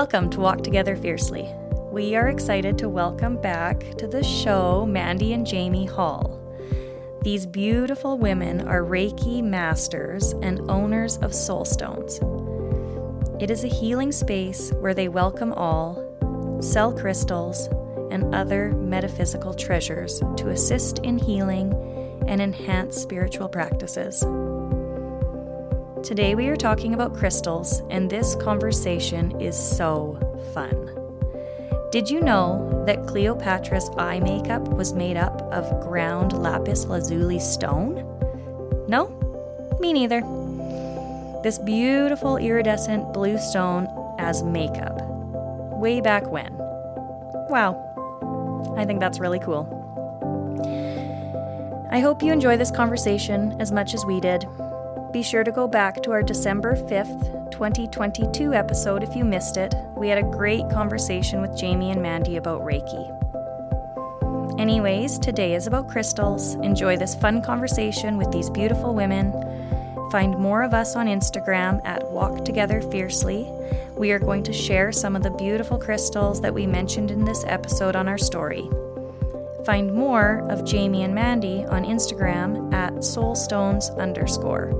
Welcome to Walk Together Fiercely. We are excited to welcome back to the show Mandy and Jaimi Hall. These beautiful women are Reiki masters and owners of soul stones. It is a healing space where they welcome all, sell crystals, and other metaphysical treasures to assist in healing and enhance spiritual practices. Today we are talking about crystals, and this conversation is so fun. Did you know that Cleopatra's eye makeup was made up of ground lapis lazuli stone? No? Me neither. This beautiful iridescent blue stone as makeup. Way back when. Wow. I think that's really cool. I hope you enjoy this conversation as much as we did. Be sure to go back to our December 5th, 2022 episode if you missed it. We had a great conversation with Jaimi and Mandy about Reiki. Anyways, today is about crystals. Enjoy this fun conversation with these beautiful women. Find more of us on Instagram at Walk Together Fiercely. We are going to share some of the beautiful crystals that we mentioned in this episode on our story. Find more of Jaimi and Mandy on Instagram at soulstones underscore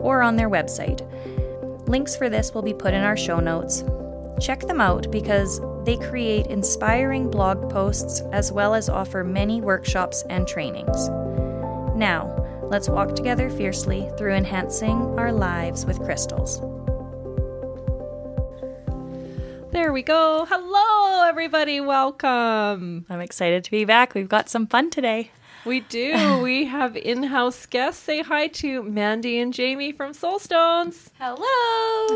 or on their website. Links for this will be put in our show notes. Check them out because they create inspiring blog posts as well as offer many workshops and trainings. Now, let's walk together fiercely through enhancing our lives with crystals. There we go. Hello, everybody. Welcome. I'm excited to be back. We've got some fun today. We do. we have in house guests. Say hi to Mandy and Jaimi from Soulstones. Hello.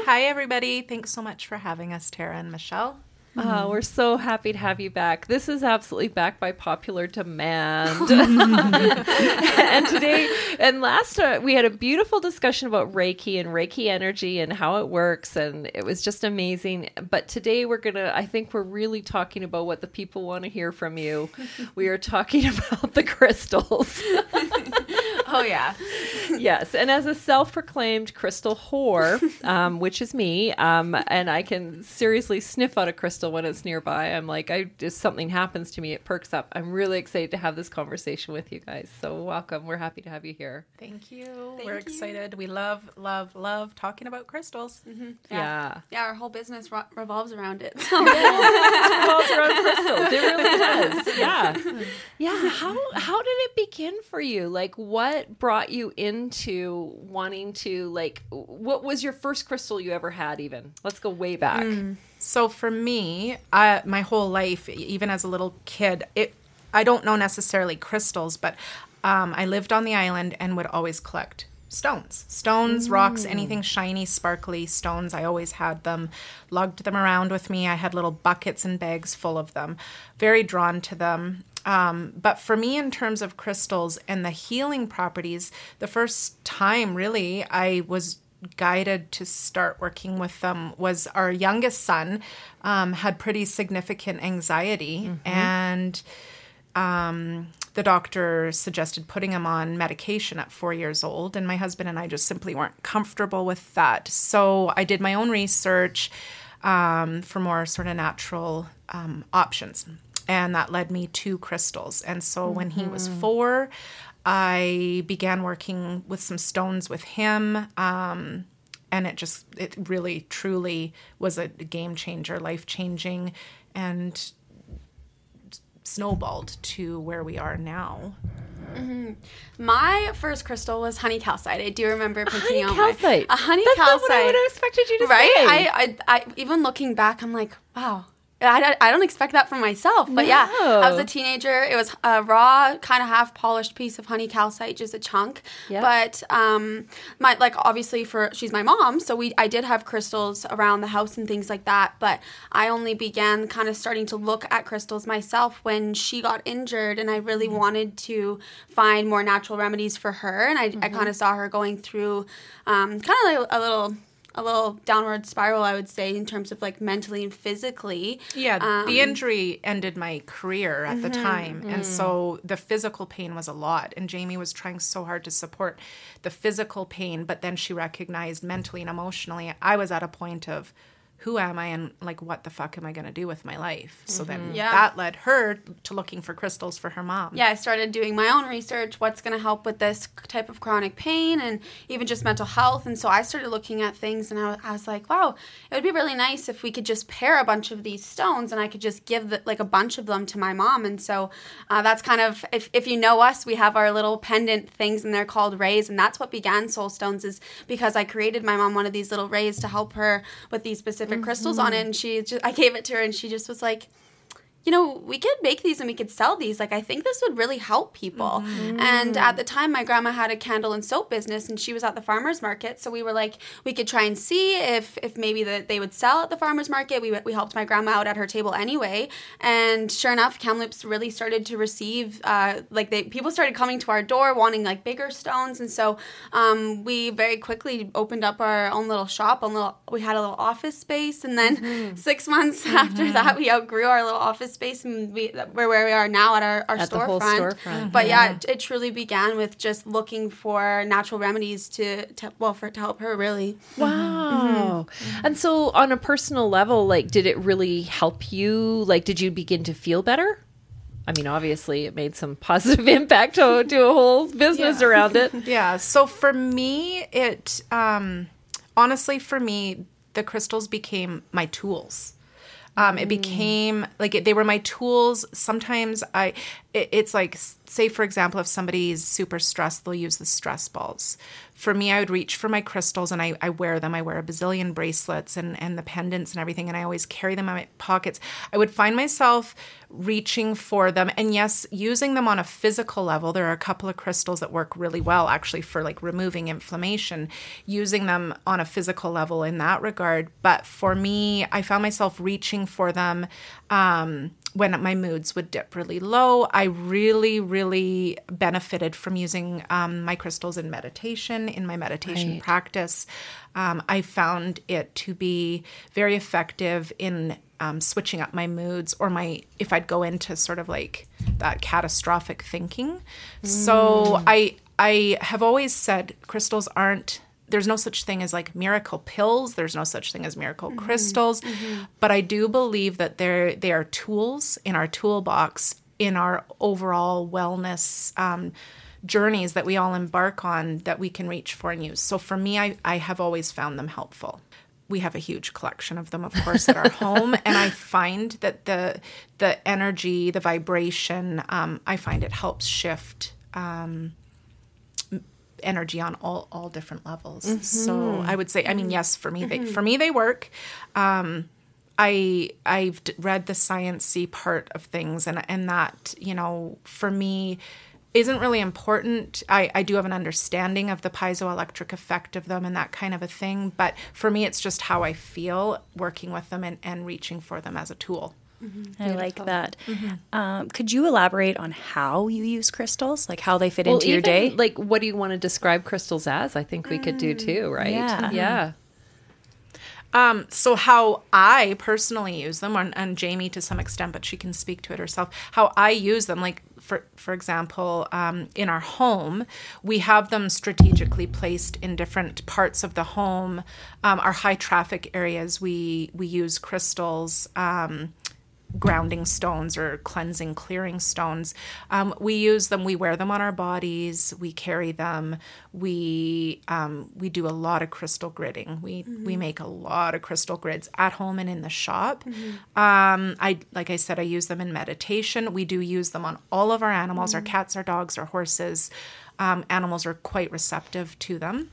Hi, everybody. Thanks so much for having us, Tara and Michelle. Uh, we're so happy to have you back. This is absolutely back by popular demand. and today, and last uh, we had a beautiful discussion about Reiki and Reiki energy and how it works, and it was just amazing. But today we're gonna, I think we're really talking about what the people want to hear from you. we are talking about the crystals. oh yeah, yes. And as a self-proclaimed crystal whore, um, which is me, um, and I can seriously sniff out a crystal when it's nearby. I'm like, I if something happens to me, it perks up. I'm really excited to have this conversation with you guys. So welcome. We're happy to have you here. Thank you. Thank We're you. excited. We love, love, love talking about crystals. Mm-hmm. Yeah. yeah. yeah. Our whole business ro- revolves around it. So. it revolves around crystals. It really does. Yeah. Yeah. How how did it begin for you? Like, what brought you into wanting to like? What was your first crystal you ever had? Even let's go way back. Mm. So for me, I, my whole life, even as a little kid, it I don't know necessarily crystals, but um, I lived on the island and would always collect stones, stones, mm. rocks, anything shiny, sparkly stones. I always had them, lugged them around with me. I had little buckets and bags full of them. Very drawn to them. Um, but for me, in terms of crystals and the healing properties, the first time really I was guided to start working with them was our youngest son um, had pretty significant anxiety mm-hmm. and um, the doctor suggested putting him on medication at four years old and my husband and i just simply weren't comfortable with that so i did my own research um, for more sort of natural um, options and that led me to crystals and so mm-hmm. when he was mm-hmm. four I began working with some stones with him. Um, and it just, it really, truly was a game changer, life changing, and snowballed to where we are now. Mm-hmm. My first crystal was honey calcite. I do remember picking out calcite. My, a honey That's calcite. That's what I would have expected you to right? say. Right? I, I, I, even looking back, I'm like, wow, I, I don't expect that from myself. But no. yeah, I was a teenager. It was a raw, kind of half polished piece of honey calcite, just a chunk. Yep. But um, my like obviously for she's my mom, so we I did have crystals around the house and things like that. But I only began kind of starting to look at crystals myself when she got injured, and I really mm-hmm. wanted to find more natural remedies for her. And I, mm-hmm. I kind of saw her going through um, kind of like a little a little downward spiral, I would say, in terms of like mentally and physically. Yeah, um, the injury ended my career at mm-hmm, the time. Mm. And so the physical pain was a lot. And Jaimi was trying so hard to support the physical pain, but then she recognized mentally and emotionally, I was at a point of who am I and like what the fuck am I going to do with my life? So then Mm-hmm. Yeah. that led her to looking for crystals for her mom. yeah, I started doing my own research. What's going to help with this type of chronic pain and even just mental health? And so I started looking at things, and I, I was like, wow, it would be really nice if we could just pair a bunch of these stones, and I could just give the, like a bunch of them to my mom. And so uh, that's kind of if if you know us, we have our little pendant things, and they're called rays, and that's what began Soul Stones is because I created my mom one of these little rays to help her with these specific crystals on mm-hmm. it, and she just I gave it to her, and she just was like you know, we could make these and we could sell these. Like, I think this would really help people. And at the time, my grandma had a candle and soap business, and she was at the farmers market. So we were like, we could try and see if if maybe that they would sell at the farmers market. We we helped my grandma out at her table anyway, and sure enough, Kamloops really started to receive uh, like they people started coming to our door wanting like bigger stones, and so um, we very quickly opened up our own little shop. A little we had a little office space, and then six months after that, we outgrew our little office space and we we're where we are now at our, our At storefront. storefront. But yeah, it, it truly began with just looking for natural remedies to, to well for to help her really. Wow. And so on a personal level, like did it really help you? Like did you begin to feel better? I mean, obviously it made some positive impact to, to a whole business Yeah. around it. Yeah. So for me, it um, honestly for me, the crystals became my tools. Um, it became like it, they were my tools. Sometimes I, it, it's like say for example, if somebody's super stressed, they'll use the stress balls. For me, I would reach for my crystals and I, I wear them. I wear a bazillion bracelets and and the pendants and everything, and I always carry them in my pockets. I would find myself reaching for them, and yes, using them on a physical level. There are a couple of crystals that work really well actually for like removing inflammation. Using them on a physical level in that regard, but for me, I found myself reaching for them. Um, when my moods would dip really low, I really, really benefited from using um, my crystals in meditation, in my meditation Right. practice. Um, I found it to be very effective in um, switching up my moods or my, if I'd go into sort of like that catastrophic thinking. So I, I have always said crystals aren't there's no such thing as like miracle pills. There's no such thing as miracle crystals. But i do believe that they're they are tools in our toolbox in our overall wellness um, journeys that we all embark on that we can reach for and use. So for me i, I have always found them helpful. We have a huge collection of them of course at our home and i find that the the energy the vibration um, i find it helps shift um, energy on all all different levels. Mm-hmm. So I would say, I mean, mm-hmm. yes, for me, they mm-hmm. for me they work. Um, I I've read the sciencey part of things, and and that you know for me isn't really important. I, I do have an understanding of the piezoelectric effect of them and that kind of a thing, but for me, it's just how I feel working with them and, and reaching for them as a tool. I like that. Um, could you elaborate on how you use crystals, like how they fit into your day? Like, what do you want to describe crystals as? I think we could do too, right? yeah. Yeah. Um, so how I personally use them, and, and Jaimi to some extent, but she can speak to it herself. How I use them, like for for example, um, in our home, we have them strategically placed in different parts of the home. Um, our high traffic areas, we we use crystals. Um, grounding stones or cleansing clearing stones. Um, we use them we wear them on our bodies we carry them. We um, we do a lot of crystal gridding. We we make a lot of crystal grids at home and in the shop. Um, i like i said i use them in meditation. We do use them on all of our animals. Our cats our dogs our horses. Um, animals are quite receptive to them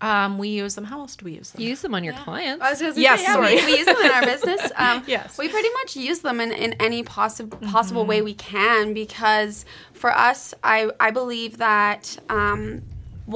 um, we use them how else do we use them You use them on your clients. I was just Yes, say, yeah, sorry. we, we use them in our business. Um, Yes. we pretty much use them in, in any possible possible way we can because for us, I I believe that. Um,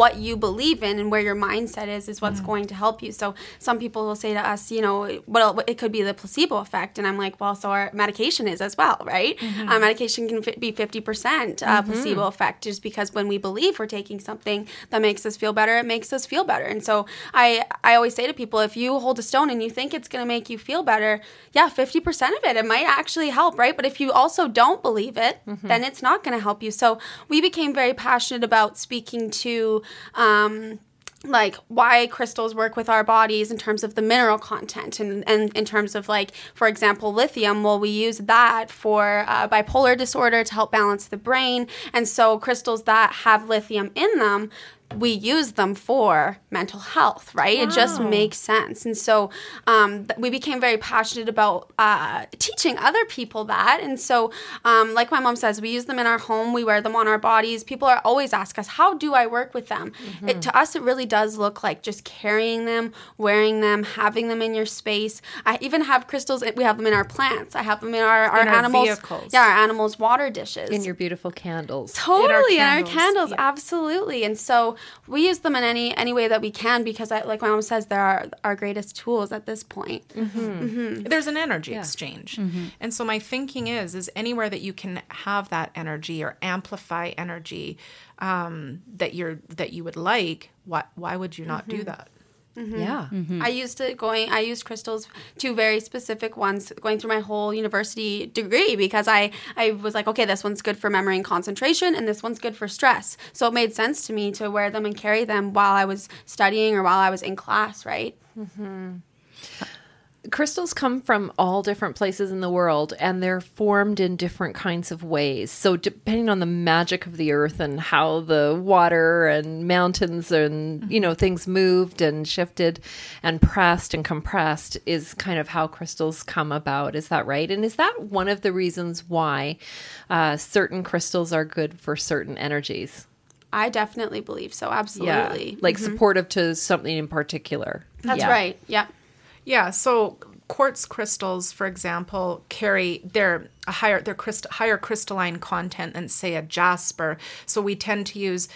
what you believe in and where your mindset is is what's going to help you. So some people will say to us, you know, well, it could be the placebo effect, and I'm like, well, so our medication is as well, right? Uh, medication can fi- be fifty percent uh, placebo effect, just because when we believe we're taking something that makes us feel better, it makes us feel better. And so I I always say to people, if you hold a stone and you think it's going to make you feel better, yeah, fifty percent of it, it might actually help, right? But if you also don't believe it, then it's not going to help you. So we became very passionate about speaking to um, like why crystals work with our bodies in terms of the mineral content and, and in terms of like for example lithium well we use that for uh, bipolar disorder to help balance the brain. And so crystals that have lithium in them we use them for mental health, right? Wow. It just makes sense. And so um, we became very passionate about uh, teaching other people that. And so, um, like my mom says, we use them in our home, we wear them on our bodies. People are always ask us, how do I work with them? Mm-hmm. It, to us, it really does look like just carrying them, wearing them, having them in your space. I even have crystals, we have them in our plants. I have them in our, our, in our animals. Vehicles. Yeah, our animals' water dishes. In your beautiful candles. Totally, in our candles, in our candles yeah. absolutely. And so we use them in any any way that we can because I, like my mom says they're our, our greatest tools at this point mm-hmm. Mm-hmm. there's an energy yeah. exchange mm-hmm. and so my thinking is is anywhere that you can have that energy or amplify energy um, that you're that you would like why why would you not do mm-hmm. that Mm-hmm. Yeah. Mm-hmm. I used it going I used crystals two very specific ones going through my whole university degree because I I was like okay this one's good for memory and concentration and this one's good for stress. So it made sense to me to wear them and carry them while I was studying or while I was in class, right? hmm crystals come from all different places in the world and they're formed in different kinds of ways. So, depending on the magic of the earth and how the water and mountains and, you know, things moved and shifted and pressed and compressed, is kind of how crystals come about. Is that right? And is that one of the reasons why uh, certain crystals are good for certain energies? I definitely believe so. Absolutely. Yeah. Like mm-hmm. supportive to something in particular. That's yeah. right. Yeah. Yeah, so quartz crystals, for example, carry their a higher their crystal, higher crystalline content than say a jasper. So we tend to use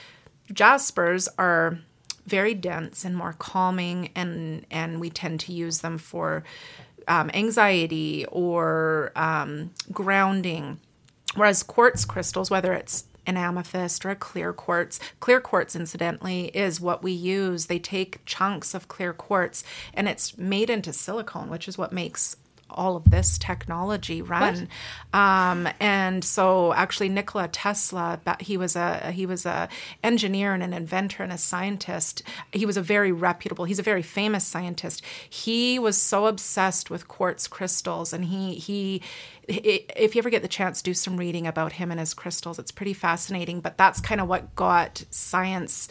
jaspers are very dense and more calming, and and we tend to use them for um, anxiety or um, grounding. Whereas quartz crystals, whether it's an amethyst or a clear quartz. Clear quartz, incidentally, is what we use. They take chunks of clear quartz and it's made into silicone, which is what makes all of this technology run. Um, and so actually Nikola Tesla, he was a he was a engineer and an inventor and a scientist. He was a very reputable, he's a very famous scientist. He was so obsessed with quartz crystals and he he if you ever get the chance, do some reading about him and his crystals. It's pretty fascinating. But that's kind of what got science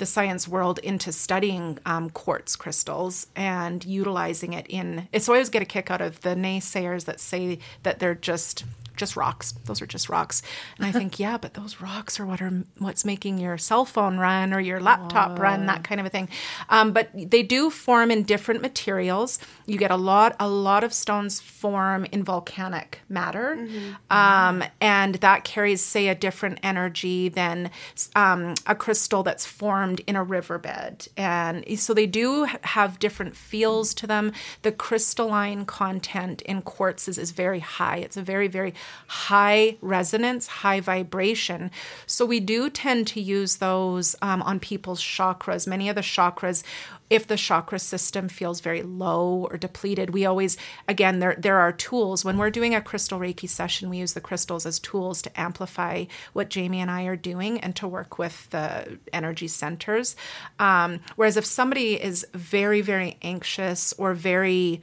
the science world into studying um, quartz crystals and utilizing it in. So I always get a kick out of the naysayers that say that they're just just rocks. Those are just rocks. And I think, yeah, but those rocks are what are what's making your cell phone run or your laptop run, that kind of a thing. Um, but they do form in different materials. You get a lot, a lot of stones form in volcanic matter, mm-hmm. um, and that carries, say, a different energy than um, a crystal that's formed in a riverbed. And so they do have different feels to them. The crystalline content in quartzes is very high. It's a very, very high resonance, high vibration. So we do tend to use those um, on people's chakras. Many of the chakras if the chakra system feels very low or depleted we always again there there are tools when we're doing a crystal reiki session we use the crystals as tools to amplify what jaimi and i are doing and to work with the energy centers um, whereas if somebody is very very anxious or very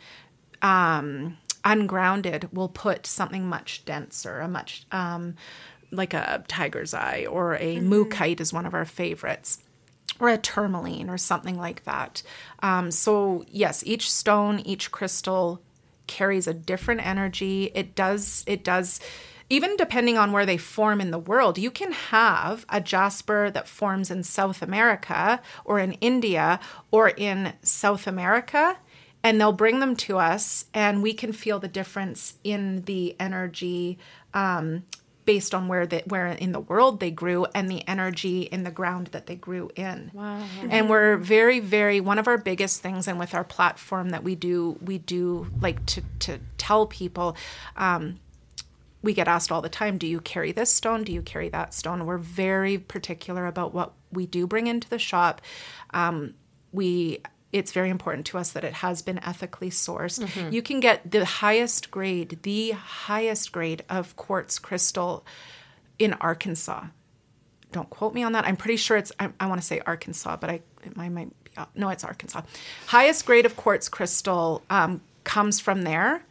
um, ungrounded will put something much denser, a much um, like a tiger's eye or a mm-hmm. is one of our favorites or a tourmaline or something like that. Um, so yes, each stone, each crystal carries a different energy. It does. It does. Even depending on where they form in the world, you can have a jasper that forms in South America or in India or in South America and they'll bring them to us and we can feel the difference in the energy um, based on where they, where in the world they grew and the energy in the ground that they grew in. Wow. And we're very very one of our biggest things and with our platform that we do we do like to to tell people um, we get asked all the time do you carry this stone do you carry that stone we're very particular about what we do bring into the shop um, we it's very important to us that it has been ethically sourced. Mm-hmm. You can get the highest grade, the highest grade of quartz crystal in Arkansas. don't quote me on that. I'm pretty sure it's I, I want to say Arkansas, but I it might, might be no, it's Arkansas. Highest grade of quartz crystal um, comes from there,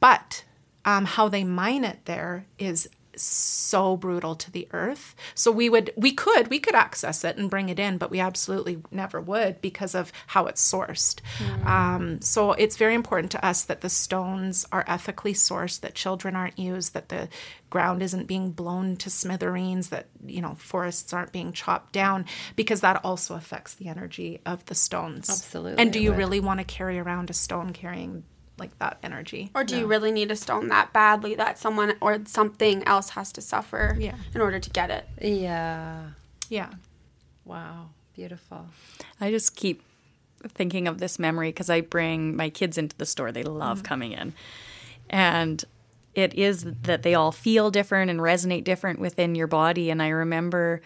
but um, how they mine it there is so brutal to the earth. So we would we could we could access it and bring it in, but we absolutely never would because of how it's sourced. Mm. Um, so it's very important to us that the stones are ethically sourced, that children aren't used, that the ground isn't being blown to smithereens, that you know forests aren't being chopped down, because that also affects the energy of the stones. Absolutely. And do you really want to carry around a stone carrying like that energy. Or do no. you really need a stone that badly that someone or something else has to suffer yeah. in order to get it? Yeah. Yeah. Wow. Beautiful. I just keep thinking of this memory because I bring my kids into the store. They love mm coming in. And it is that they all feel different and resonate different within your body. And I remember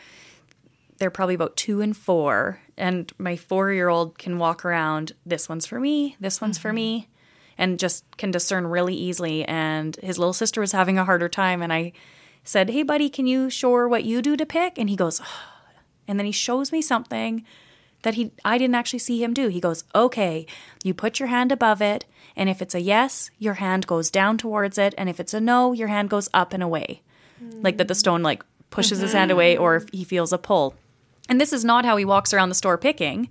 they're probably about two and four. And my four year old can walk around, this one's for me, this one's mm-hmm. for me and just can discern really easily. And his little sister was having a harder time. And I said, Hey, buddy, can you show her what you do to pick? And he goes, oh. and then he shows me something that he I didn't actually see him do. He goes, "Okay, you put your hand above it, and if it's a yes, your hand goes down towards it, and if it's a no, your hand goes up and away." Mm. Like that the stone like pushes mm-hmm. his hand away or if he feels a pull. And this is not how he walks around the store picking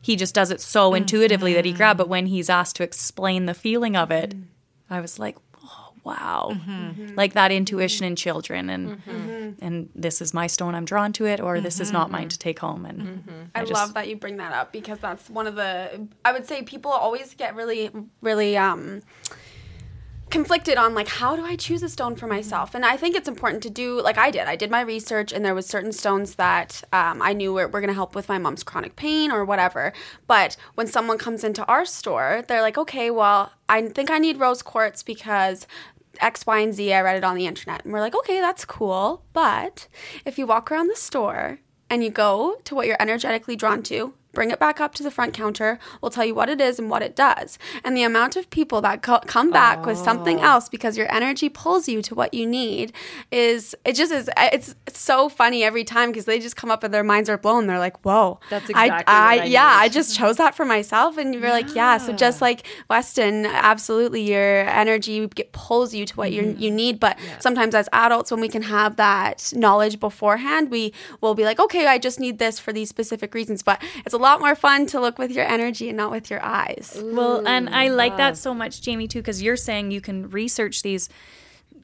he just does it so intuitively mm-hmm. that he grabbed. But when he's asked to explain the feeling of it, mm-hmm. I was like, oh, wow, mm-hmm. like that intuition in children, and mm-hmm. and this is my stone, I'm drawn to it, or this is not mine to take home. And mm-hmm. I, I just, love that you bring that up because that's one of the I would say people always get really really um conflicted on like how do I choose a stone for myself and I think it's important to do like I did I did my research and there was certain stones that um, I knew were, were going to help with my mom's chronic pain or whatever but when someone comes into our store they're like okay well I think I need rose quartz because X, Y, and Z. I read it on the internet. And we're like, okay, that's cool. But if you walk around the store and you go to what you're energetically drawn to, bring it back up to the front counter. We'll tell you what it is and what it does. And the amount of people that co- come back oh. with something oh. else because your energy pulls you to what you need is it just is it's, it's so funny every time because they just come up and their minds are blown. They're like, "Whoa, that's exactly I, I, I yeah, I just chose that for myself." And you're yeah. like, "Yeah." So just like Weston, absolutely, your energy get, pulls you to what mm-hmm. you you need. But yeah. sometimes as adults, when we can have that knowledge beforehand, we will be like, "Okay, I just need this for these specific reasons." But it's a lot lot more fun to look with your energy and not with your eyes. well, and I like that so much, Jaimi, too, because you're saying you can research these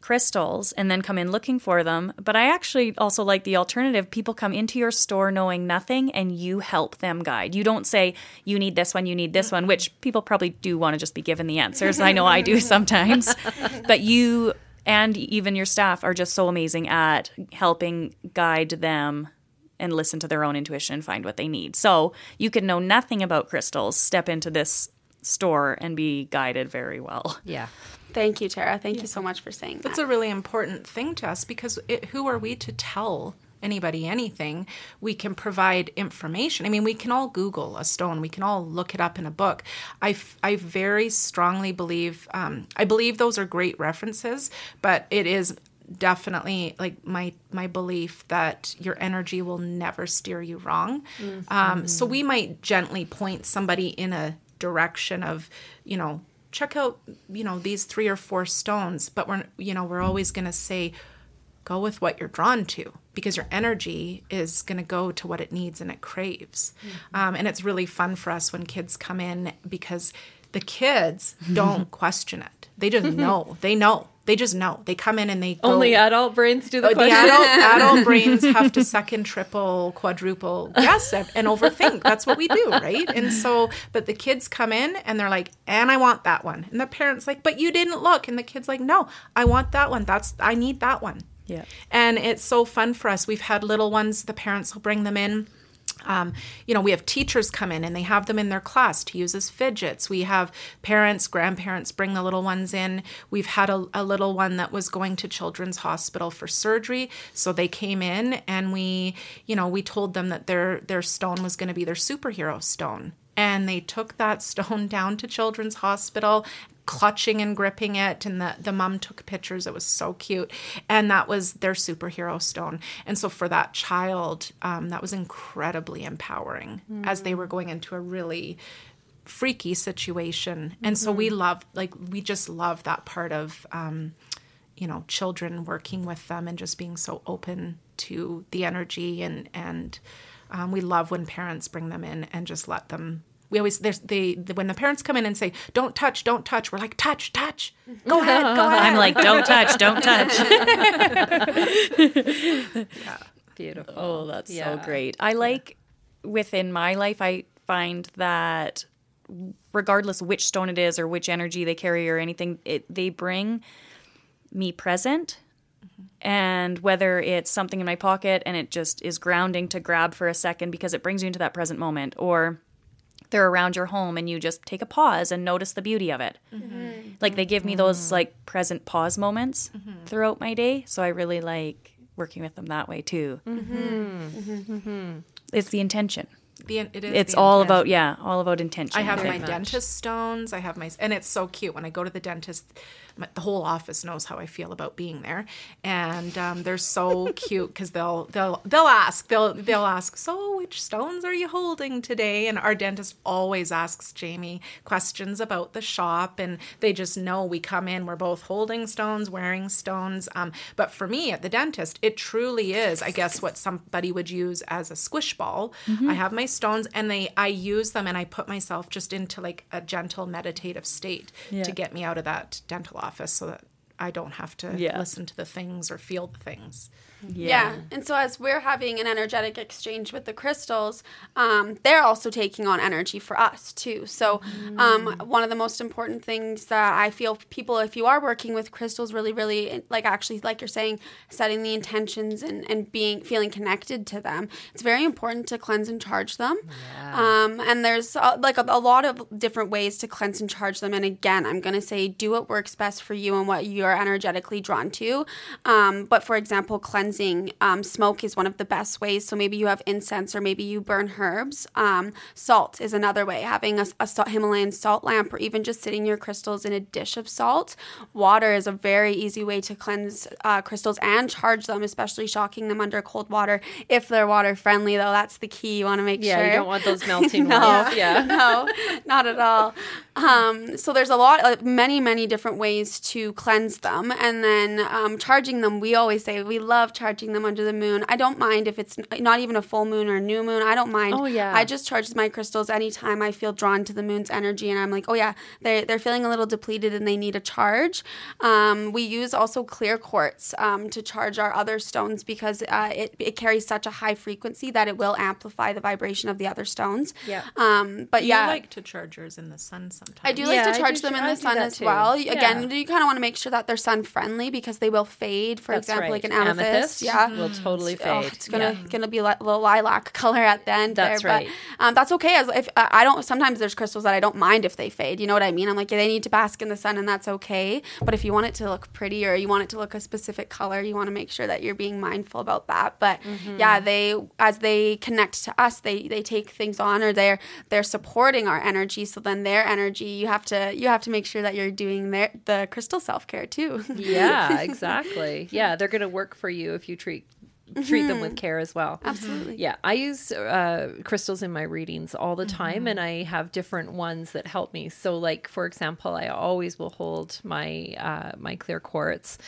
crystals and then come in looking for them. But I actually also like the alternative. People come into your store knowing nothing and you help them guide. You don't say, you need this one, you need this one, which people probably do want to just be given the answers. I know I do sometimes. but you and even your staff are just so amazing at helping guide them and listen to their own intuition and find what they need. So you can know nothing about crystals, step into this store and be guided very well. Yeah. Thank you, Tara. Thank yeah. you so much for saying that. That's a really important thing to us because it, who are we to tell anybody anything? We can provide information. I mean, we can all Google a stone. We can all look it up in a book. I, I very strongly believe, um, I believe those are great references, but it is definitely like my my belief that your energy will never steer you wrong. Mm-hmm. Um, so we might gently point somebody in a direction of, you know, check out, you know, these three or four stones, but we're you know we're always going to say go with what you're drawn to because your energy is going to go to what it needs and it craves. Mm-hmm. Um, and it's really fun for us when kids come in because the kids don't question it. They just know. They know. They just know. They come in and they go, only adult brains do the. Uh, the adult, adult brains have to second, triple, quadruple guess and, and overthink. That's what we do, right? And so, but the kids come in and they're like, "And I want that one," and the parents like, "But you didn't look," and the kids like, "No, I want that one. That's I need that one." Yeah. And it's so fun for us. We've had little ones. The parents will bring them in um, you know, we have teachers come in and they have them in their class to use as fidgets. We have parents, grandparents bring the little ones in. We've had a, a little one that was going to Children's Hospital for surgery, so they came in and we, you know, we told them that their their stone was going to be their superhero stone and they took that stone down to Children's Hospital clutching and gripping it and the the mom took pictures it was so cute and that was their superhero stone and so for that child um, that was incredibly empowering mm. as they were going into a really freaky situation and mm-hmm. so we love like we just love that part of um, you know children working with them and just being so open to the energy and and um, we love when parents bring them in and just let them we always there's they when the parents come in and say don't touch don't touch we're like touch touch. Go ahead go ahead i'm like don't touch don't touch. Yeah. beautiful. Oh that's yeah. so great. I like within my life i find that regardless which stone it is or which energy they carry or anything it, they bring me present. Mm-hmm. and whether it's something in my pocket and it just is grounding to grab for a second because it brings you into that present moment or they're around your home and you just take a pause and notice the beauty of it. Mm-hmm. Like they give me those mm-hmm. like present pause moments mm-hmm. throughout my day, so I really like working with them that way too. Mm-hmm. It's the intention the it is it's all intention. about yeah all about intention i have my much. dentist stones i have my and it's so cute when i go to the dentist the whole office knows how i feel about being there and um, they're so cute because they'll they'll they'll ask they'll they'll ask so which stones are you holding today and our dentist always asks jaimi questions about the shop and they just know we come in we're both holding stones wearing stones um, but for me at the dentist it truly is i guess what somebody would use as a squish ball mm-hmm. i have my stones and they I use them and I put myself just into like a gentle meditative state yeah. to get me out of that dental office so that I don't have to yeah. listen to the things or feel the things. Yeah. yeah. And so as we're having an energetic exchange with the crystals, um, they're also taking on energy for us too. So um, mm. one of the most important things that I feel people, if you are working with crystals, really, really like actually, like you're saying, setting the intentions and, and being feeling connected to them. It's very important to cleanse and charge them. Yeah. Um, and there's uh, like a, a lot of different ways to cleanse and charge them. And again, I'm going to say do what works best for you and what you're energetically drawn to. Um, but for example, cleanse cleansing, um, smoke is one of the best ways. So maybe you have incense or maybe you burn herbs. Um, salt is another way. Having a, a, Himalayan salt lamp or even just sitting your crystals in a dish of salt. Water is a very easy way to cleanse uh, crystals and charge them, especially shocking them under cold water. If they're water friendly, though, that's the key. You want to make yeah, sure. Yeah, you don't want those melting no, ones. Yeah, no, not at all. Um, so there's a lot, many, many different ways to cleanse them, and then um, charging them. We always say we love charging them under the moon. I don't mind if it's not even a full moon or a new moon. I don't mind. Oh yeah. I just charge my crystals anytime I feel drawn to the moon's energy, and I'm like, oh yeah, they they're feeling a little depleted and they need a charge. Um, we use also clear quartz um, to charge our other stones because uh, it it carries such a high frequency that it will amplify the vibration of the other stones. Yeah. Um, but you yeah, like to charge yours in the sun sometimes. I do like to charge them in the sun as too. well. Yeah. Again, you kind of want to make sure that they're sun friendly because they will fade. For That's example, right. like an amethyst, amethyst, yeah, will totally fade. Oh, it's gonna yeah. gonna be a little lilac color at the end. That's there, right. But um, that's okay. As if uh, I don't, sometimes there's crystals that I don't mind if they fade. You know what I mean? I'm like, yeah, they need to bask in the sun, and that's okay. But if you want it to look pretty or you want it to look a specific color, you want to make sure that you're being mindful about that. But mm-hmm. yeah, they as they connect to us, they they take things on or they're they're supporting our energy. So then their energy, you have to you have to make sure that you're doing their the crystal self care too. yeah, exactly. Yeah, they're gonna work for you if you treat treat mm-hmm. them with mm-hmm. care as well. Absolutely. Yeah, I use uh, crystals in my readings all the time, mm-hmm. and I have different ones that help me. So, like for example, I always will hold my uh, my clear quartz,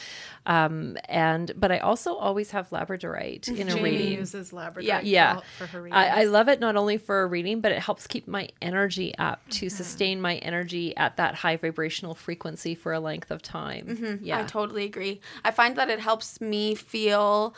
um, and but I also always have labradorite in a Jaimi reading. uses labradorite. Yeah, yeah. For her readings. I, I, love it not only for a reading, but it helps keep my energy up to mm-hmm. sustain my energy at that high vibrational frequency for a length of time. Mm-hmm. Yeah, I totally agree. I find that it helps me feel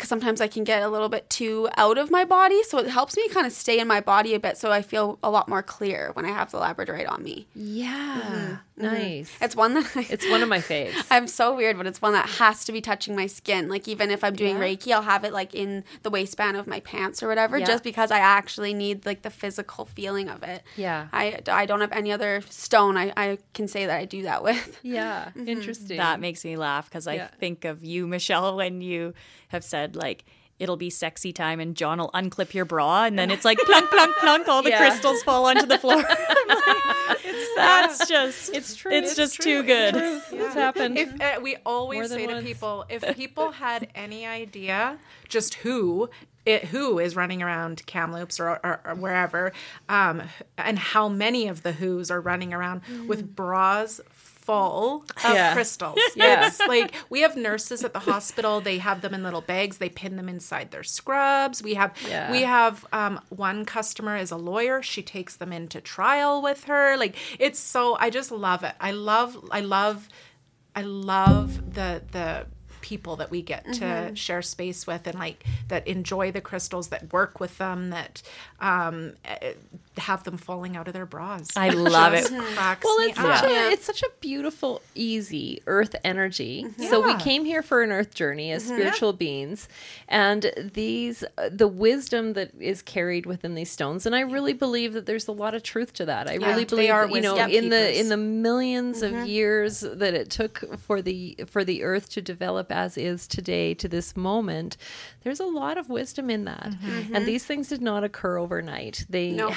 because sometimes I can get a little bit too out of my body. So it helps me kind of stay in my body a bit so I feel a lot more clear when I have the labradorite on me. Yeah. Mm-hmm. Nice. It's one that I, It's one of my faves. I'm so weird, but it's one that has to be touching my skin. Like even if I'm doing yeah. Reiki, I'll have it like in the waistband of my pants or whatever, yeah. just because I actually need like the physical feeling of it. Yeah. I, I don't have any other stone I, I can say that I do that with. Yeah. Mm-hmm. Interesting. That makes me laugh because I think of you, Michelle, when you have said like it'll be sexy time and John will unclip your bra and then it's like plunk plunk plunk all the yeah. crystals fall onto the floor. it's, that's just it's true. It's, it's just true. too good. It's, yeah. it's happened. If, uh, we always say once. to people if people had any idea just who it, who is running around Kamloops or, or, or wherever, um, and how many of the Who's are running around mm. with bras full of yeah. crystals. yeah. It's like we have nurses at the hospital. They have them in little bags. They pin them inside their scrubs. We have yeah. we have um, one customer is a lawyer. She takes them into trial with her. Like it's so I just love it. I love I love I love the the people that we get mm-hmm. to share space with and like that enjoy the crystals that work with them that um, eh, have them falling out of their bras. I love it. Well, it's such, a, it's such a beautiful, easy earth energy. Mm-hmm. So we came here for an earth journey as mm-hmm. spiritual beings, and these the wisdom that is carried within these stones. And I really believe that there's a lot of truth to that. I yeah, really believe that, you know in the in the 1000000s of mm-hmm. years that it took for the for the earth to develop as is today to this moment, there's a lot of wisdom in that. Mm-hmm. And these things did not occur overnight. They no.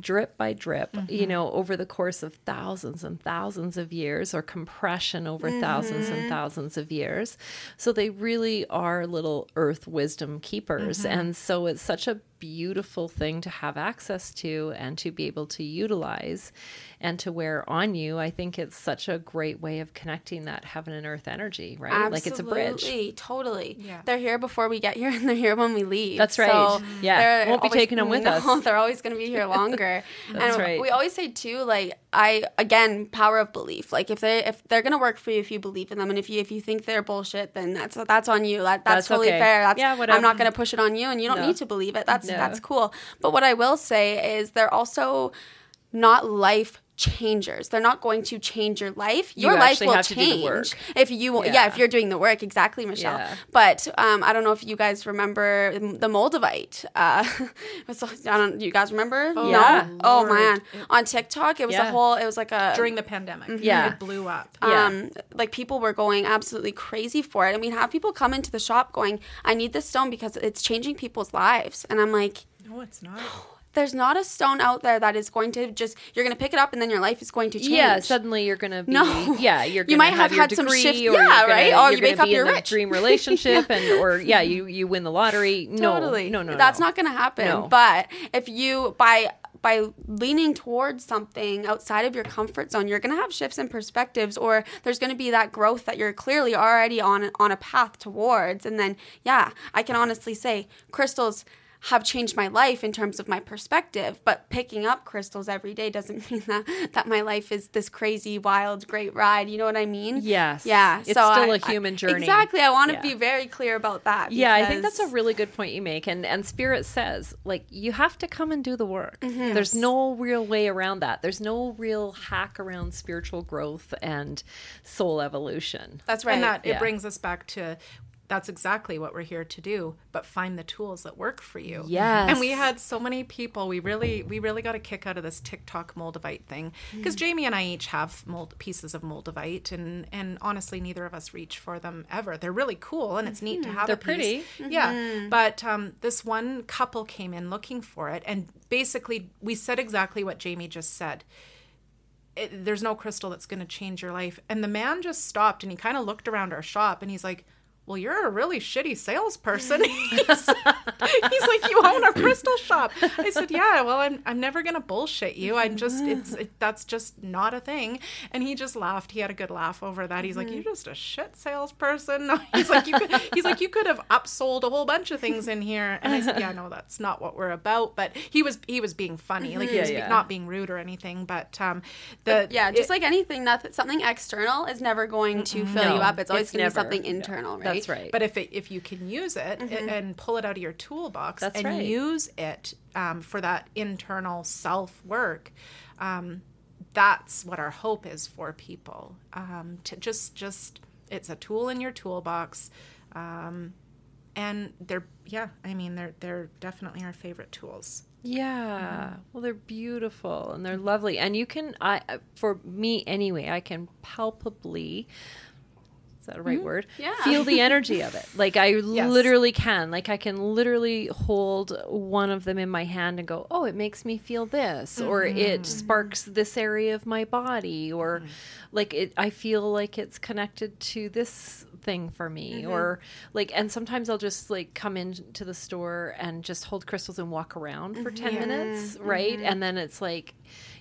Drip by drip, mm-hmm. you know, over the course of thousands and thousands of years or compression over mm-hmm. thousands and thousands of years. So they really are little earth wisdom keepers. Mm-hmm. And so it's such a beautiful thing to have access to and to be able to utilize and to wear on you. I think it's such a great way of connecting that heaven and earth energy, right? Absolutely, like it's a bridge. Totally. Yeah. They're here before we get here and they're here when we leave. That's right. So yeah. Won't be taking them with no, us. They're always going to be here longer. That's and right. We always say too, like, I, again, power of belief. Like if they, if they're going to work for you, if you believe in them and if you, if you think they're bullshit, then that's, that's on you. That, that's, that's totally okay. fair. That's, yeah, whatever. I'm not going to push it on you and you don't no. need to believe it. That's, no. that's cool. But what I will say is they're also not life changers. They're not going to change your life. Your you life will change if you yeah. yeah. if you're doing the work exactly, Michelle. Yeah. But um, I don't know if you guys remember the Moldavite. Uh, I don't. You guys remember? Oh, yeah. No? Oh man, on TikTok it was yeah. a whole. It was like a during the pandemic. Mm-hmm. Yeah, it blew up. Um, like people were going absolutely crazy for it, and we'd have people come into the shop going, "I need this stone because it's changing people's lives," and I'm like, "No, it's not." there's not a stone out there that is going to just you're going to pick it up and then your life is going to change. Yeah, suddenly you're going to be no. yeah, you're you might have, have had some shift. Yeah, gonna, right. Oh, you wake up you're rich. dream relationship and or yeah, you you win the lottery. No, totally. no, no, That's no. not going to happen. No. But if you by by leaning towards something outside of your comfort zone, you're going to have shifts in perspectives, or there's going to be that growth that you're clearly already on on a path towards. And then, yeah, I can honestly say, crystals have changed my life in terms of my perspective. But picking up crystals every day doesn't mean that that my life is this crazy, wild, great ride. You know what I mean? Yes. Yeah. It's so still I, a human journey. Exactly. I want to yeah. be very clear about that. Yeah, I think that's a really good point you make. And and Spirit says like you have to come and do the work. Mm-hmm. There's no real way around that. There's no real hack around spiritual growth and soul evolution. That's right. And that yeah. it brings us back to that's exactly what we're here to do but find the tools that work for you. Yeah and we had so many people we really we really got a kick out of this tiktok moldavite thing. Because mm. jaimi and i each have mold pieces of moldavite and and honestly neither of us reach for them ever. They're really cool and it's neat to mm-hmm. have they're pretty. mm-hmm. yeah but um, this one couple came in looking for it and basically we said exactly what jaimi just said. It, there's no crystal that's going to change your life. And the man just stopped and he kind of looked around our shop and he's like well, you're a really shitty salesperson. he's, he's, like, you own a crystal shop. I said, yeah, well, I'm, I'm never going to bullshit you. I'm just, it's, it, that's just not a thing. And he just laughed. He had a good laugh over that. He's mm-hmm. like, you're just a shit salesperson. He's like, you could, he's like, you could have upsold a whole bunch of things in here. And I said, yeah, no, that's not what we're about. But he was, he was being funny. Like he was yeah. not being rude or anything. But, um, the, but yeah, just it, like anything, nothing, something external is never going to fill no, you up. It's always going to be something internal, right? That's right. But if it, if you can use it mm-hmm. and pull it out of your toolbox That's and right. use it um, for that internal self work, um, that's what our hope is for people. Um, to just just it's a tool in your toolbox, um, and they're yeah. I mean they're they're definitely our favorite tools. Yeah. Mm-hmm. Well, they're beautiful and they're lovely. And you can, I, for me anyway, I can palpably is that a right mm-hmm. word? Yeah. Feel the energy of it. Like I literally can. Like I can literally hold one of them in my hand and go, "Oh, it makes me feel this," or it mm-hmm. sparks this area of my body, or mm-hmm. like it. I feel like it's connected to this thing for me, or like. And sometimes I'll just like come into the store and just hold crystals and walk around for ten minutes, right? And then it's like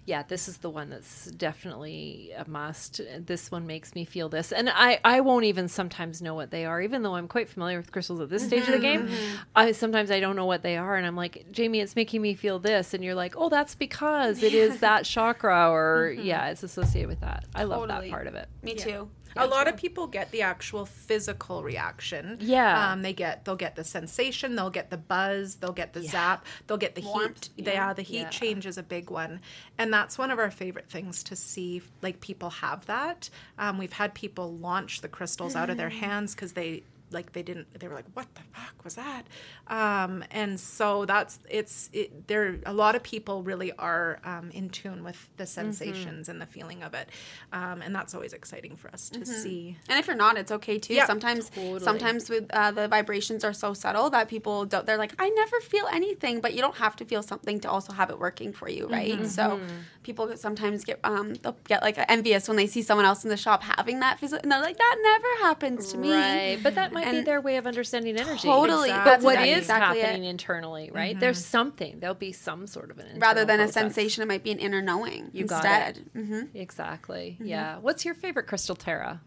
yeah, this is the one that's definitely a must. This one makes me feel this. And I, I won't even sometimes know what they are, even though I'm quite familiar with crystals at this stage of the game. Mm-hmm. I sometimes I don't know what they are and I'm like, Jaimi, it's making me feel this and you're like, Oh, that's because it is that chakra or mm-hmm. yeah, it's associated with that. I love that part of it. Me too. A lot of people get the actual physical reaction. Yeah. Um, they get they'll get the sensation, they'll get the buzz, they'll get the zap, they'll get the Warmth, heat. Yeah, the heat Yeah. change is a big one, and that's one of our favorite things to see. Like people have that. Um, we've had people launch the crystals out of their hands because they like they didn't they were like what the fuck was that um, and so that's it's it, there a lot of people really are um, in tune with the sensations and the feeling of it um, and that's always exciting for us to see And if you're not, it's okay too. Yeah, sometimes, sometimes with uh, the vibrations are so subtle that people don't. They're like, I never feel anything, but you don't have to feel something to also have it working for you, right? So people sometimes get um they'll get like envious when they see someone else in the shop having that physical, and they're like, that never happens to me. Right. But that might be their way of understanding energy. Totally. But what is exactly- happening it. internally, right? There's something. There'll be some sort of an Rather internal than a sensation, it might be an inner knowing You got instead. it. hmm Exactly. Yeah. What's your favorite crystal, Tara?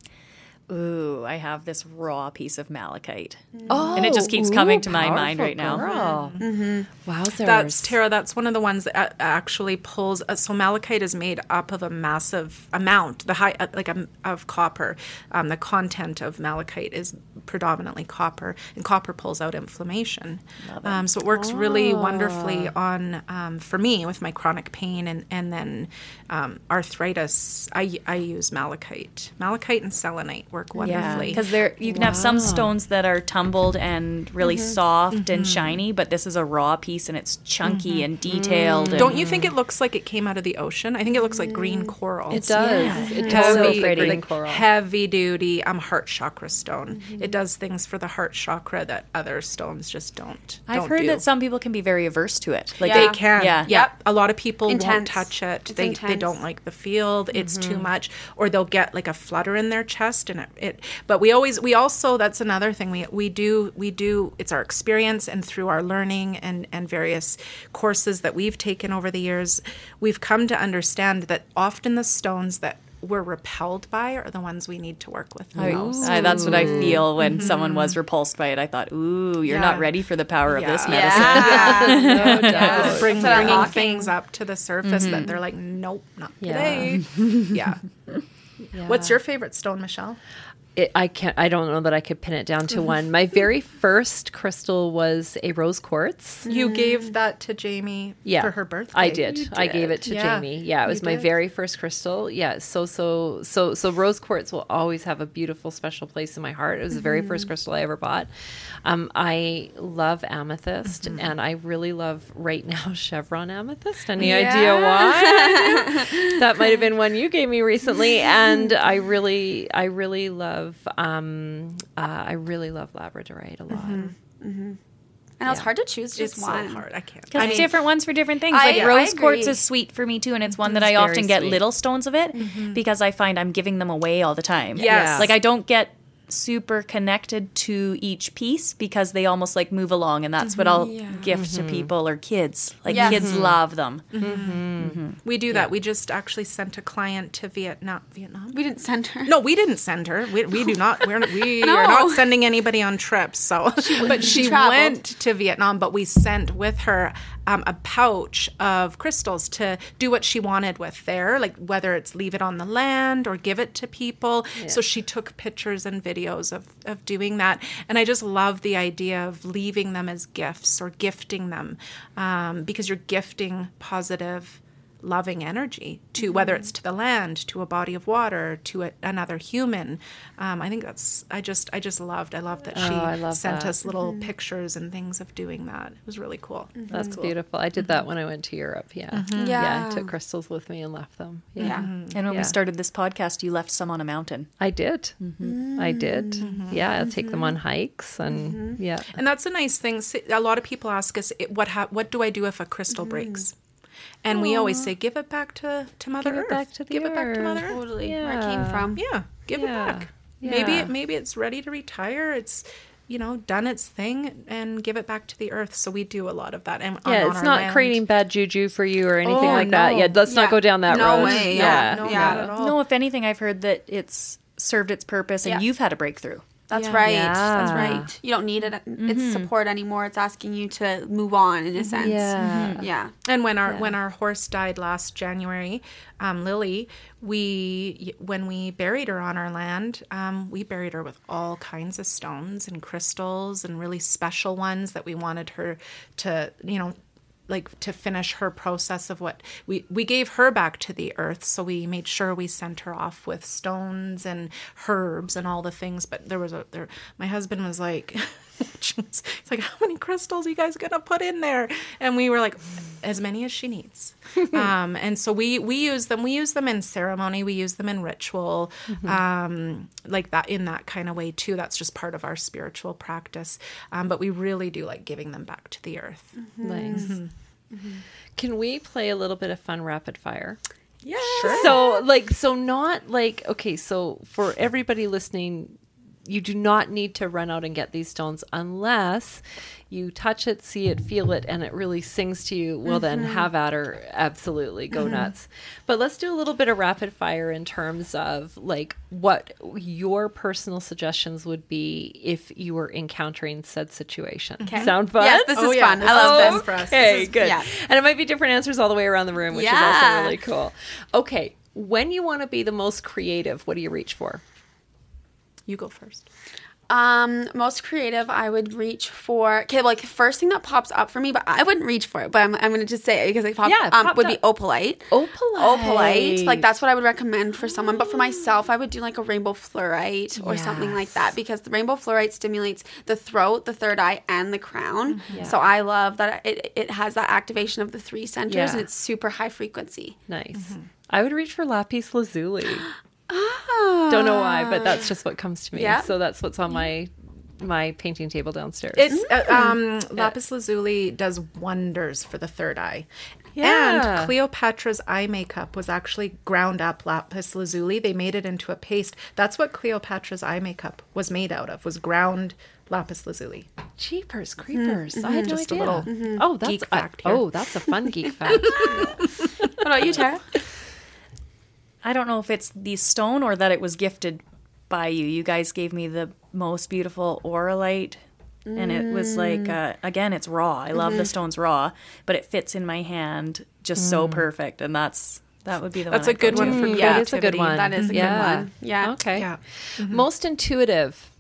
Ooh, I have this raw piece of malachite. Oh, And it just keeps coming to my mind right now. Girl. Wowzers. That's Tara. That's one of the ones that actually pulls. Uh, so malachite is made up of a massive amount, the high uh, like um, of copper. Um, the content of malachite is predominantly copper, and copper pulls out inflammation. Um, so it works really wonderfully on um, for me with my chronic pain and and then um, arthritis. I I use malachite. Malachite and selenite work wonderfully. because there you can have some stones that are tumbled and really mm-hmm. soft and mm-hmm. shiny, but this is a raw piece and it's chunky mm-hmm. and detailed. Mm. And Don't you think it looks like it came out of the ocean? I think it looks like green mm. coral. It does. It It's does. so pretty. green like coral. heavy duty um heart chakra stone. It does things for the heart chakra that other stones just don't. I've don't heard do. that some people can be very averse to it. Like they Yeah. can. Yeah. Yeah. Yep. A lot of people won't touch it. It's they they don't like the feel. It's too much, or they'll get like a flutter in their chest, and it. It but we always we also that's another thing we we do we do it's our experience and through our learning and and various courses that we've taken over the years, we've come to understand that often the stones that we're repelled by are the ones we need to work with the most. I- that's what I feel when mm-hmm. someone was repulsed by it. I thought, "Ooh, you're not ready for the power of this medicine." Yeah. no doubt. Just bring, That's bringing things up to the surface that mm-hmm. they're like, nope, not Yeah. today. yeah. What's your favorite stone, Michelle? It, I can't. I don't know that I could pin it down to one. My very first crystal was a rose quartz. You gave that to Jaimi Yeah, for her birthday. I did. I gave it to Yeah, Jaimi. Yeah, it was you my did. very first crystal. Yeah, so so so so rose quartz will always have a beautiful special place in my heart. It was the very first Mm-hmm. crystal I ever bought. Um, I love amethyst, Mm-hmm. and I really love right now chevron amethyst. Any Yeah. idea why? that might have been one you gave me recently, and I really, I really love, um, uh, I really love labradorite a lot. Mm-hmm. I know it's hard to choose just It's one. so hard. I can't. Because I mean, different ones for different things. I- Like I rose quartz is sweet for me too, and it's one that It's I often get sweet. little stones of it because I find I'm giving them away all the time. Yes. Like I don't get super connected to each piece because they almost like move along, and that's what mm-hmm. I'll gift to mm-hmm. people or kids. Like Yes. kids mm-hmm. love them. we do that. We just actually sent a client to Vietnam. Vietnam? We didn't send her. No, we didn't send her. We, we do not. We're, we No. are not sending anybody on trips. So, but she traveled. went to Vietnam. But we sent with her um, a pouch of crystals to do what she wanted with there, like whether it's leave it on the land or give it to people. So she took pictures and videos of of doing that, and I just love the idea of leaving them as gifts or gifting them um, because you're gifting positive loving energy to whether Mm-hmm. it's to the land, to a body of water, to a, another human. Um, I think that's I just I just loved I loved that she Oh, love sent that. us little pictures and things of doing that. It was really cool. That's beautiful. I did that when I went to Europe. Yeah. yeah. Yeah. I took crystals with me and left them. Yeah. Yeah. And when Yeah. we started this podcast, you left some on a mountain. I did. Mm-hmm. I did. Yeah. I'll take them on hikes and yeah. And that's a nice thing. a lot of people ask us, "What ha- what do I do if a crystal Mm-hmm. breaks?" And we always say, "Give it back to to Mother Give it Earth. back to the give it back to. Mother Earth. Totally. Where it came from. Yeah, give Yeah. it back. Maybe it, maybe it's ready to retire. It's you know done its thing and give it back to the earth. So we do a lot of that. And Yeah, on it's our not land. creating bad juju for you or anything Oh, like that. Yeah, let's not go down that No road. way. Yeah. No, Yeah. not at all. No, if anything, I've heard that it's served its purpose and Yeah. you've had a breakthrough. That's Yeah. right. Yeah. That's right. You don't need it. It's support anymore. It's asking you to move on in a sense. Yeah. Yeah. And when our when our horse died last January, um, Lily, we when we buried her on our land, um, we buried her with all kinds of stones and crystals and really special ones that we wanted her to, you know, like to finish her process of what we we gave her back to the earth. So we made sure we sent her off with stones and herbs and all the things. But there was a there. My husband was like. He's like, how many crystals are you guys gonna put in there? And we were like, as many as she needs. um, and so we we use them. We use them in ceremony. We use them in ritual, um, like that in that kind of way too. That's just part of our spiritual practice. Um, but we really do like giving them back to the earth. Nice. Can we play a little bit of fun rapid fire? Yeah, sure. So, like, so not like, okay, so for everybody listening, you do not need to run out and get these stones unless you touch it, see it, feel it, and it really sings to you. Well, then mm-hmm. have at her. Absolutely. Go mm-hmm. nuts. But let's do a little bit of rapid fire in terms of like what your personal suggestions would be if you were encountering said situation. Sound fun? Yes, this Oh, is yeah, fun. this I love is this. for us. Okay, This is- good. yeah. And it might be different answers all the way around the room, which is Yeah. also really cool. Okay, when you want to be the most creative, what do you reach for? You go first. Um, most creative, I would reach for. Okay, like the first thing that pops up for me, but I wouldn't reach for it. But I'm, I'm going to just say it because it popped. Yeah, it um, would up. be opalite. Opalite. Opalite, like that's what I would recommend for someone. But for myself, I would do like a rainbow fluorite or something like that because the rainbow fluorite stimulates the throat, the third eye, and the crown. So I love that it it has that activation of the three centers Yeah. and it's super high frequency. Nice. I would reach for lapis lazuli. Don't know why, but that's just what comes to me. Yeah. So that's what's on my my painting table downstairs. It's uh, um, lapis lazuli does wonders for the third eye. Yeah. And Cleopatra's eye makeup was actually ground up lapis lazuli. They made it into a paste. That's what Cleopatra's eye makeup was made out of. Was ground lapis lazuli. Cheapers, creepers. I had Just a no idea. little Oh, that's geek I- fact here. oh, that's a fun geek fact. What about you, Tara? I don't know if it's the stone or that it was gifted by you. You guys gave me the most beautiful auralite. And it was like, uh, again, it's raw. I love the stones raw, but it fits in my hand just so perfect. And that's that would be the That's one. a good one to. for Mm, creativity. that is a good one. That is a yeah. good one. Yeah. Okay. Yeah. Most intuitive.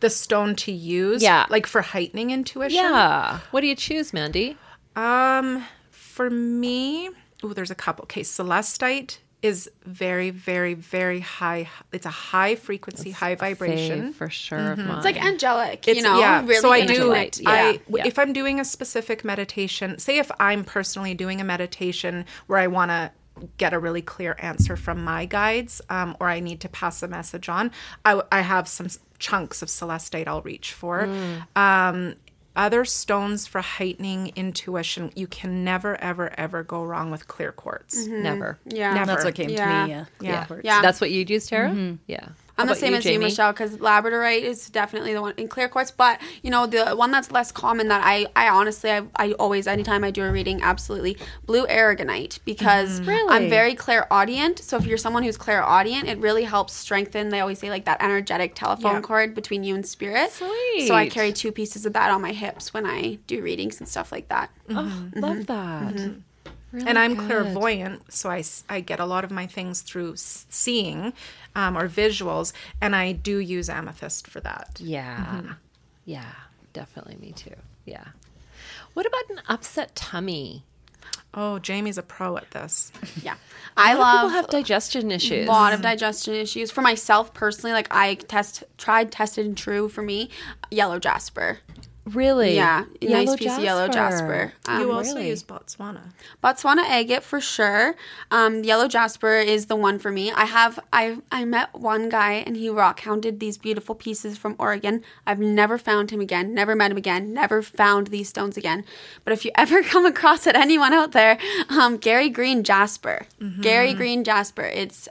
The stone to use, Yeah. like for heightening intuition. Yeah. What do you choose, Mandy? Um, for me, oh, there's a couple. Okay, celestite is very, very, very high. It's a high frequency, high vibration. For sure of mine. It's like angelic, It's, you know. yeah. Really so I do. angelic. I Yeah, if I'm doing a specific meditation, say if I'm personally doing a meditation where I want to get a really clear answer from my guides, um, or I need to pass a message on, I have some chunks of celestite I'll reach for. Mm. Um, other stones for heightening intuition, you can never, ever, ever go wrong with clear quartz. Mm-hmm. never. Yeah. Never. That's what came Yeah. to me. Yeah. Yeah. Quartz. Yeah. That's what you'd use, Tara? Mm-hmm. Yeah. I'm the same as you, Michelle, because labradorite is definitely the one in clear quartz. But you know, the one that's less common that I, I honestly, I, I always, anytime I do a reading, absolutely blue aragonite because mm. Really? I'm very clairaudient. So if you're someone who's clairaudient, it really helps strengthen. They always say like that energetic telephone Yeah. cord between you and spirit. So I carry two pieces of that on my hips when I do readings and stuff like that. Oh, love mm-hmm. that. Mm-hmm. Really and I'm good. clairvoyant, so I, I get a lot of my things through seeing um, or visuals, and I do use amethyst for that. Yeah. Yeah. Definitely me too. Yeah. What about an upset tummy? Oh, Jaimi's a pro at this. Yeah, I A lot of people have digestion issues. a lot of digestion issues. For myself personally, like I test, tried, tested, and true for me, yellow jasper. Really? Yeah, a nice piece of yellow jasper. Um, you also really? use Botswana. Botswana agate for sure. Um, yellow jasper is the one for me. I have I I met one guy and he rock hounded these beautiful pieces from Oregon. I've never found him again. Never met him again. Never found these stones again. But if you ever come across it, anyone out there, um, Gary Green jasper. Gary Green jasper. It's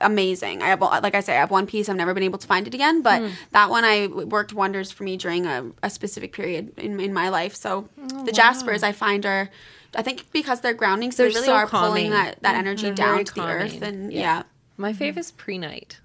amazing. I have, like I say, I have one piece. I've never been able to find it again, but hmm. that one I worked wonders for me during a, a specific period in, in my life. So oh, the jaspers I find are, I think because they're grounding, so They're they really so are calming. pulling that, that mm-hmm. energy down Very to the earth. And Yeah. yeah. My mm-hmm. favorite is prehnite.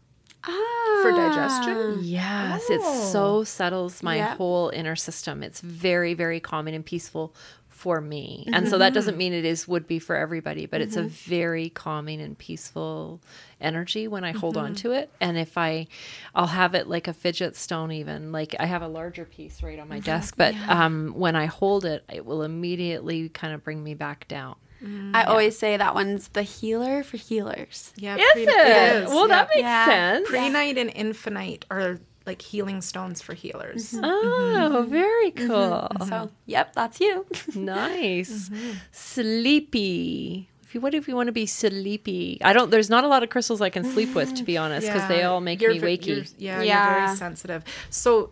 Ah. For digestion? Yes, it oh. so settles my whole inner system. It's very, very calming and peaceful for me. And so that mm-hmm. doesn't mean it is would be for everybody, but it's a very calming and peaceful energy when I hold on mm-hmm. to it. And if I I'll have it like a fidget stone even. Like I have a larger piece right on my mm-hmm. desk, but um when I hold it, it will immediately kind of bring me back down. Mm-hmm. I always say that one's the healer for healers. Yeah, Is pre- it? It is. Well, that makes Yeah. sense. Prehnite and infinite are like healing stones for healers. Oh, very cool. So, yep, that's you. Nice. Sleepy. If you, what if you want to be sleepy? I don't. There's not a lot of crystals I can sleep with, to be honest, because they all make You're me wakey. you're- yeah, you're very sensitive. So,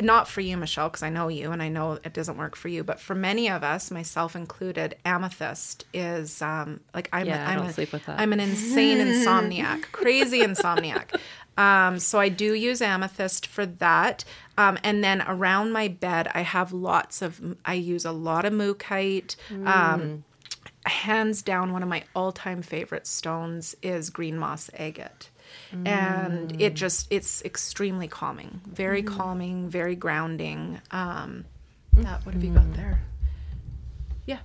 not for you, Michelle, because I know you and I know it doesn't work for you, but for many of us, myself included, amethyst is um, like I'm. Yeah, I I'm don't a, sleep with that. I'm an insane insomniac, crazy insomniac. Um, so I do use amethyst for that. Um, and then around my bed, I have lots of. I use a lot of mookaite. Mm. Hands down, one of my all-time favorite stones is green moss agate and Mm. it just it's extremely calming very calming very grounding um that what have you got there yeah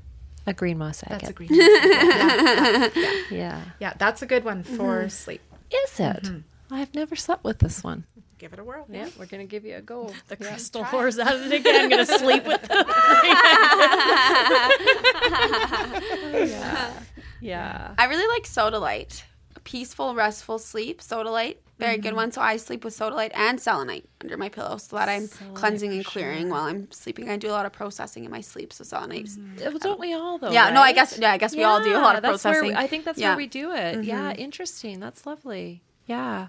a green moss that's a agate. green moss agate. yeah, yeah, yeah. yeah that's a good one for sleep Is it? I've never slept with this one. Give it a whirl Yeah, we're gonna give you a go. The crystal whores at it again. I'm gonna sleep with them. Yeah. Yeah. I really like sodalite. A peaceful, restful sleep. Sodalite, very Mm-hmm. good one. So I sleep with sodalite and selenite under my pillow, so that I'm cleansing and clearing while I'm sleeping. I do a lot of processing in my sleep, so selenite. Well, don't we all though? Yeah, no, I guess yeah, I guess we all do a lot of that's processing. we- I think that's Yeah. where we do it. Yeah, interesting. That's lovely. Yeah.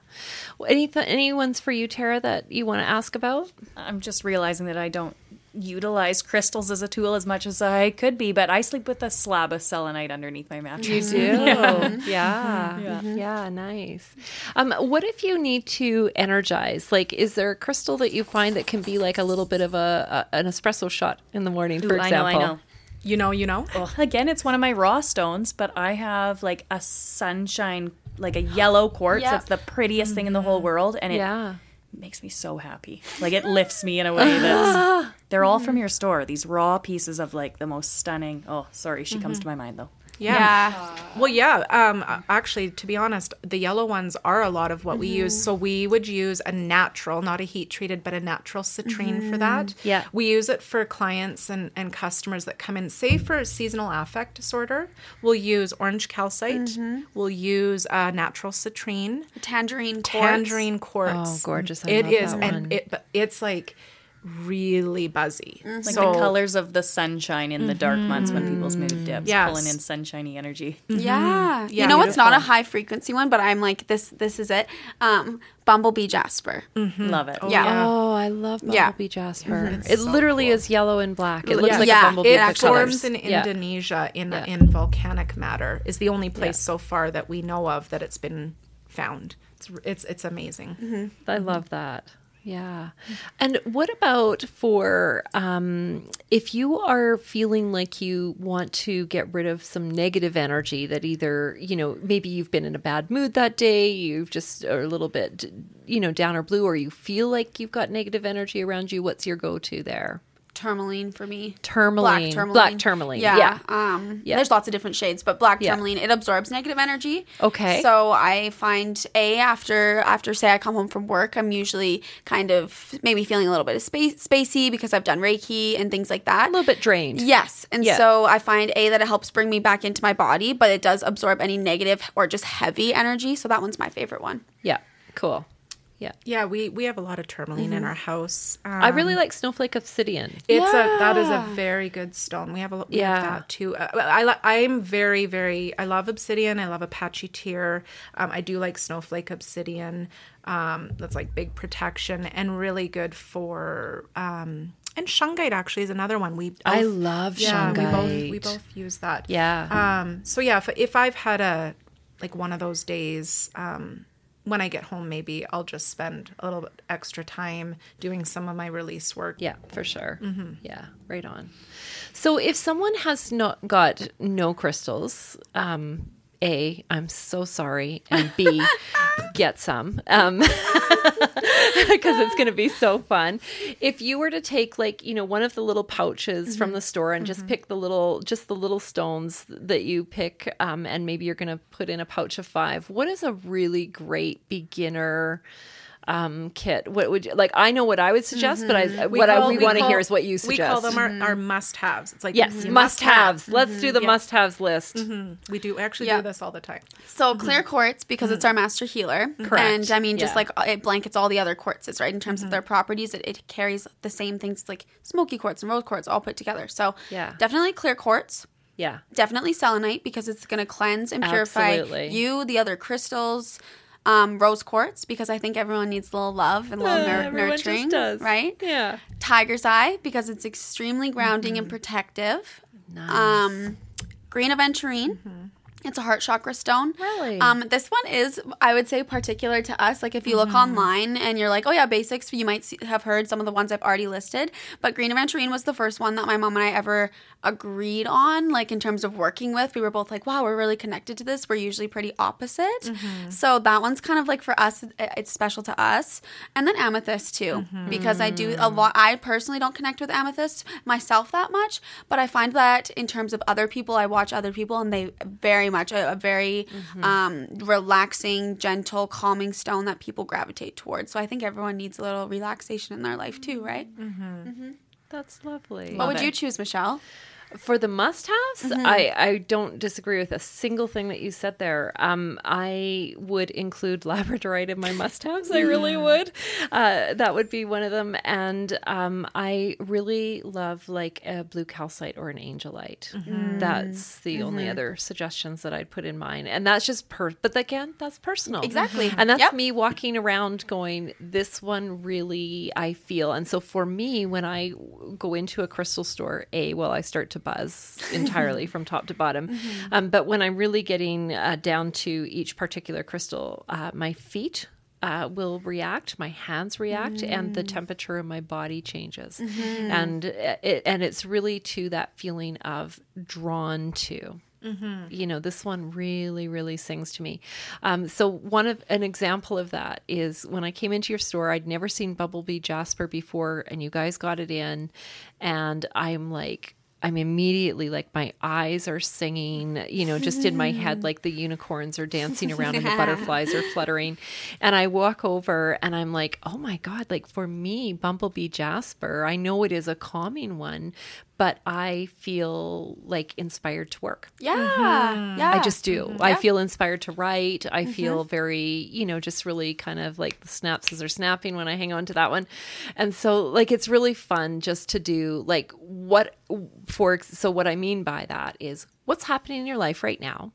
Well, any any ones for you, Tara, that you want to ask about? I'm just realizing that I don't utilize crystals as a tool as much as I could be, but I sleep with a slab of selenite underneath my mattress. You do. Yeah. Yeah. yeah. nice. Um, what if you need to energize? Like, is there a crystal that you find that can be like a little bit of a, a an espresso shot in the morning, for Ooh, I know, example? I know. you know you know Well, again, it's one of my raw stones, but I have like a sunshine, like a yellow quartz. Yeah. That's the prettiest thing in the whole mm-hmm. world, and it Yeah. makes me so happy. Like it lifts me in a way that's. They're all mm-hmm. from your store. These raw pieces of like the most stunning. Oh, sorry, she comes mm-hmm. to my mind though. Yeah, Yeah. well yeah um actually to be honest the yellow ones are a lot of what we use. So we would use a natural not a heat treated but a natural citrine for that. Yeah. we use it for clients and, and customers that come in. Say for seasonal affect disorder we'll use orange calcite. We'll use uh, natural citrine. Tangerine quartz. tangerine quartz. Oh, gorgeous. I It is, and it but it's like really buzzy mm-hmm. Like so the colors of the sunshine in the dark months when mm-hmm. people's mood dips, Yes. pulling in sunshiny energy. Yeah. Mm-hmm. Yeah, you know what's not a high frequency one, but I'm like this. This is it. Um, Bumblebee Jasper. Love it. Oh, yeah. Oh, I love Yeah. bumblebee jasper. It literally is yellow and black. It looks Yeah. like Yeah, a bumblebee. it forms in Yeah. Indonesia in Yeah. in volcanic matter. Is the only place so far that we know of that it's been found. It's it's, it's amazing. I love that. Yeah. And what about for um, if you are feeling like you want to get rid of some negative energy that either, you know, maybe you've been in a bad mood that day, you've just are a little bit, you know, down or blue, or you feel like you've got negative energy around you, what's your go to there? Tourmaline for me. Tourmaline. Black tourmaline. Black tourmaline. Yeah. Yeah. Um, Yeah. There's lots of different shades, but black Yeah. tourmaline it absorbs negative energy. Okay. So I find a after after say I come home from work, I'm usually kind of maybe feeling a little bit of space spacey because I've done Reiki and things like that. A little bit drained. Yes. And Yeah. so I find A that it helps bring me back into my body, but it does absorb any negative or just heavy energy. So that one's my favorite one. Yeah. Cool. Yeah. Yeah, we we have a lot of tourmaline in our house. Um, I really like Snowflake Obsidian. It's a that is a very good stone. We have a we Yeah. have that too. Uh, I I'm very very I love obsidian. I love Apache tear. Um, I do like snowflake obsidian. Um, that's like big protection and really good for. Um, and shungite actually is another one. We I both- love yeah, we both we both use that. Yeah. Um, so yeah, if, if I've had a like one of those days, um, when I get home, maybe I'll just spend a little bit extra time doing some of my release work. Yeah, for sure. Mm-hmm. Yeah, right on. So if someone has not got no crystals, um, A, I'm so sorry, and B, get some. Um because it's going to be so fun. If you were to take like, you know, one of the little pouches from the store and just pick the little just the little stones that you pick um and maybe you're going to put in a pouch of 5, what is a really great beginner um kit what would you like i know what i would suggest but i mm-hmm. what i call- we, want to hear is what you suggest We call them our, our must-haves. It's like yes you must haves have. let's mm-hmm. do the Yeah. must haves list mm-hmm. We do actually Yeah. do this all the time. So clear quartz because it's our master healer. Correct. And I mean, just Yeah. like it blankets all the other quartzes, right? In terms of their properties, it, it carries the same things like smoky quartz and rose quartz all put together. So Yeah. definitely clear quartz. yeah Definitely selenite because it's going to cleanse and purify Absolutely. you, the other crystals. Um, rose quartz because I think everyone needs a little love and a little Uh, nur- nurturing, does. right? yeah Tiger's eye because it's extremely grounding and protective. Um, green aventurine. It's a heart chakra stone. Really? Um, this one is, I would say, particular to us. Like if you look online and you're like, oh yeah, basics, you might see, have heard some of the ones I've already listed. But green aventurine was the first one that my mom and I ever agreed on. Like in terms of working with, we were both like, wow, we're really connected to this. We're usually pretty opposite. Mm-hmm. So that one's kind of like for us, it's special to us. And then amethyst too, mm-hmm. because I do a lot. I personally don't connect with amethyst myself that much, but I find that in terms of other people, I watch other people and they very much a, a very mm-hmm. um, relaxing, gentle, calming stone that people gravitate towards. So I think everyone needs a little relaxation in their life too, right? That's lovely What would you choose, Michelle? For the must haves, Mm-hmm. I, I don't disagree with a single thing that you said there. Um, I would include labradorite in my must haves. I really would. Uh, that would be one of them. And um, I really love like a blue calcite or an angelite. Mm-hmm. That's the only other suggestions that I'd put in mine. And that's just per, but again, that's personal. Exactly. And that's Yep. me walking around going, this one really I feel. And so for me, when I go into a crystal store, A, well, I start to buzz entirely from top to bottom. Um, but when I'm really getting uh, down to each particular crystal, uh, my feet uh, will react, my hands react, and the temperature of my body changes, and it, and it's really to that feeling of drawn to. You know, this one really, really sings to me. Um, so one of an example of that is when I came into your store, I'd never seen Bumblebee Jasper before, and you guys got it in, and I'm like. I'm immediately like my eyes are singing, you know, just in my head, hmm. like the unicorns are dancing around and the butterflies are fluttering. And I walk over and I'm like, oh my God, like for me, Bumblebee Jasper, I know it is a calming one, but I feel like inspired to work. Yeah. Mm-hmm. Yeah. I just do. Mm-hmm. I feel inspired to write. I mm-hmm. feel very, you know, just really kind of like the synapses are snapping when I hang on to that one. And so, like, it's really fun just to do like what for. So, what I mean by that is what's happening in your life right now.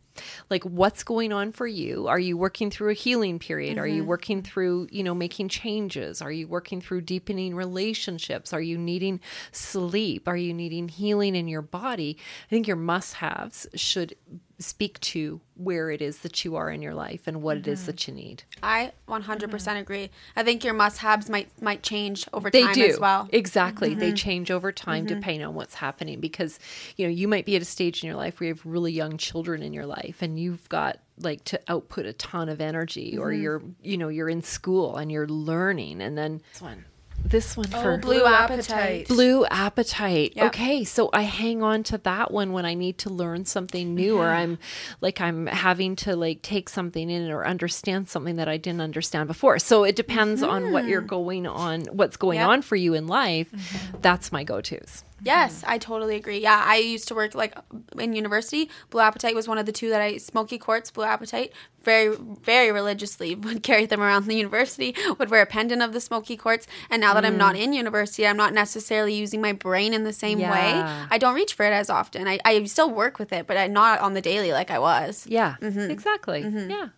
Like, what's going on for you? Are you working through a healing period? Are you mm-hmm. working through, you know, making changes? Are you working through deepening relationships? Are you needing sleep? Are you needing healing in your body? I think your must haves should speak to where it is that you are in your life and what it is mm-hmm. that you need. I 100% mm-hmm. agree. I think your must-haves might might change over They time do. as well. Exactly. They mm-hmm. change over time depending on what's happening because, you know, you might be at a stage in your life where you have really young children in your life and you've got like to output a ton of energy or you're, you know, you're in school and you're learning and then this one this one oh, for Blue, apatite. Blue Apatite. Yeah. Okay, so I hang on to that one when I need to learn something new or I'm like I'm having to like take something in or understand something that I didn't understand before. So it depends on what you're mm-hmm. going on, what's going Yep. on for you in life. Mm-hmm. That's my go-tos. Yes, I totally agree. Yeah, I used to work like in university. Blue Apatite was one of the two that I Smoky Quartz, Blue Apatite, very very religiously would carry them around the university. Would wear a pendant of the Smoky Quartz. And now that I'm not mm. in university, I'm not necessarily using my brain in the same Yeah. way. I don't reach for it as often. I, I still work with it, but I'm not on the daily like I was. Yeah, mm-hmm. exactly. Mm-hmm. Yeah.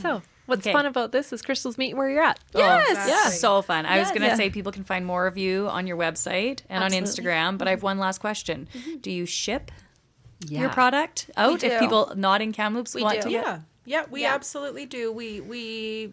So what's Okay. fun about this is Crystal's meeting where you're at. Yes. Yeah, so fun. I was going to Yeah. say people can find more of you on your website and on Instagram, but I have mm-hmm. one last question. Mm-hmm. Do you ship your product out if people not in Kamloops want do. to? Yeah. Yeah, we Yeah. absolutely do. We we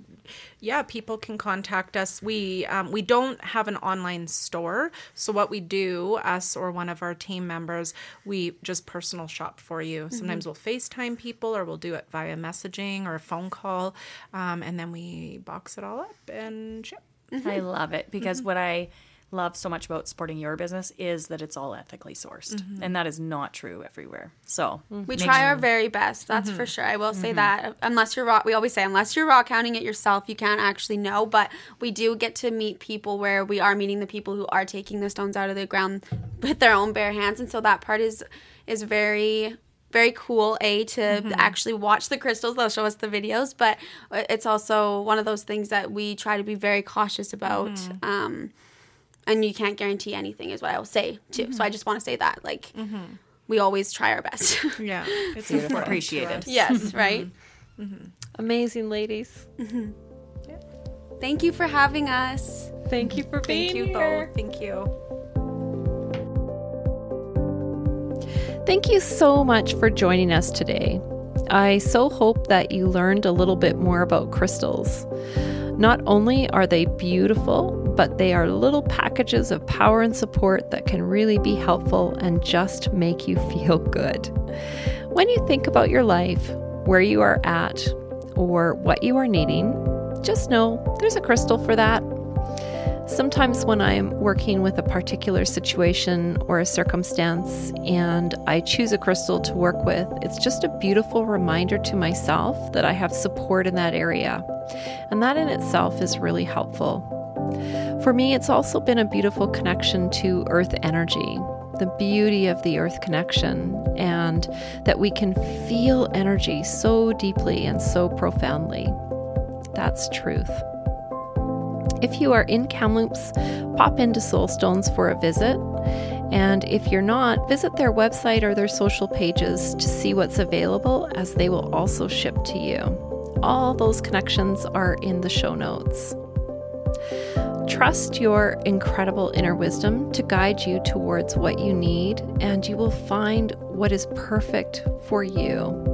yeah, people can contact us. We um, we don't have an online store, so what we do, us or one of our team members, we just personal shop for you. Sometimes we'll FaceTime people, or we'll do it via messaging or a phone call, um, and then we box it all up and ship. I love it because what I love so much about supporting your business is that it's all ethically sourced, mm-hmm. and that is not true everywhere. So mm-hmm. We try our very best. That's for mm-hmm. sure. I will say that. Unless you're raw, we always say unless you're rockhounding it yourself, you can't actually know. But we do get to meet people where we are meeting the people who are taking the stones out of the ground with their own bare hands, and so that part is is very very cool a to actually watch the crystals they'll show us the videos but uh, it's also one of those things that we try to be very cautious about um, and you can't guarantee anything is what i will say too so i mm-hmm. just want to say that like mm-hmm. we always try our best Yeah, it's important. appreciated. yes mm-hmm. right Amazing ladies. thank you for having us Thank you for being Thank you, here. though. Thank you. Thank you so much for joining us today. I so hope that you learned a little bit more about crystals. Not only are they beautiful, but they are little packages of power and support that can really be helpful and just make you feel good. When you think about your life, where you are at, or what you are needing, just know there's a crystal for that. Sometimes, when I'm working with a particular situation or a circumstance and I choose a crystal to work with, it's just a beautiful reminder to myself that I have support in that area. And that in itself is really helpful. For me, it's also been a beautiful connection to earth energy, the beauty of the earth connection, and that we can feel energy so deeply and so profoundly. That's truth. If you are in Kamloops, pop into Soulstones for a visit. And if you're not, visit their website or their social pages to see what's available, as they will also ship to you. All those connections are in the show notes. Trust your incredible inner wisdom to guide you towards what you need, and you will find what is perfect for you.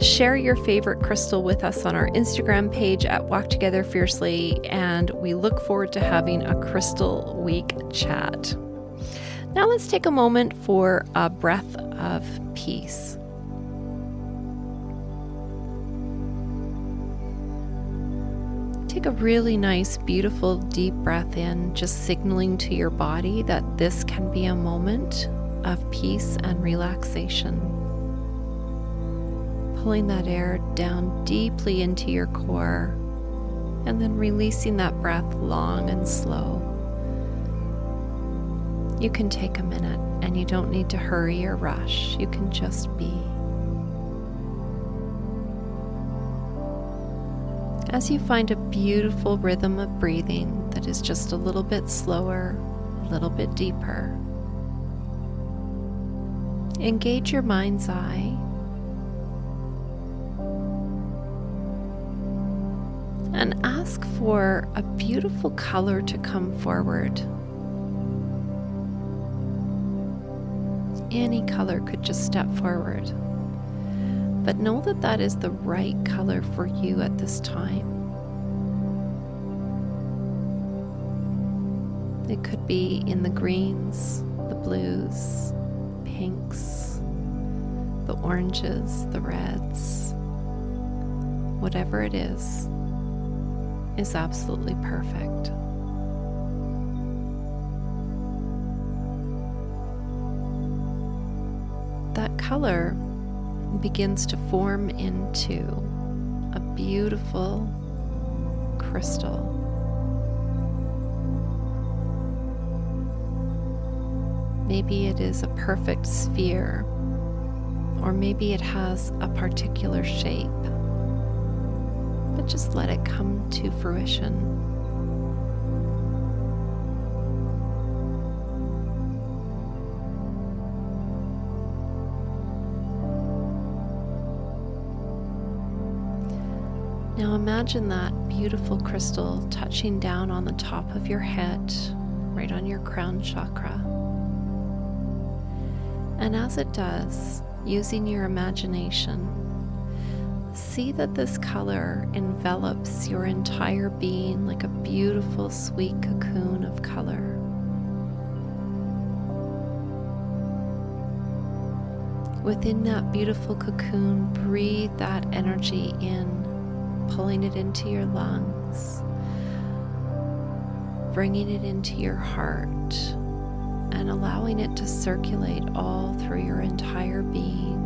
Share your favorite crystal with us on our Instagram page at Walk Together Fiercely, and we look forward to having a Crystal Week chat. Now, let's take a moment for a breath of peace. Take a really nice, beautiful, deep breath in, just signaling to your body that this can be a moment of peace and relaxation pulling that air down deeply into your core and then releasing that breath long and slow. You can take a minute and you don't need to hurry or rush. You can just be. As you find a beautiful rhythm of breathing that is just a little bit slower, a little bit deeper, engage your mind's eye and ask for a beautiful color to come forward. Any color could just step forward but know that that is the right color for you at this time. It could be in the greens, the blues, pinks, the oranges, the reds. Whatever it is, is absolutely perfect. That color begins to form into a beautiful crystal. Maybe it is a perfect sphere, or maybe it has a particular shape. But just let it come to fruition. Imagine that beautiful crystal touching down on the top of your head, right on your crown chakra. And as it does, using your imagination, see that this color envelops your entire being like a beautiful, sweet cocoon of color. Within that beautiful cocoon, breathe that energy in pulling it into your lungs, bringing it into your heart, and allowing it to circulate all through your entire being.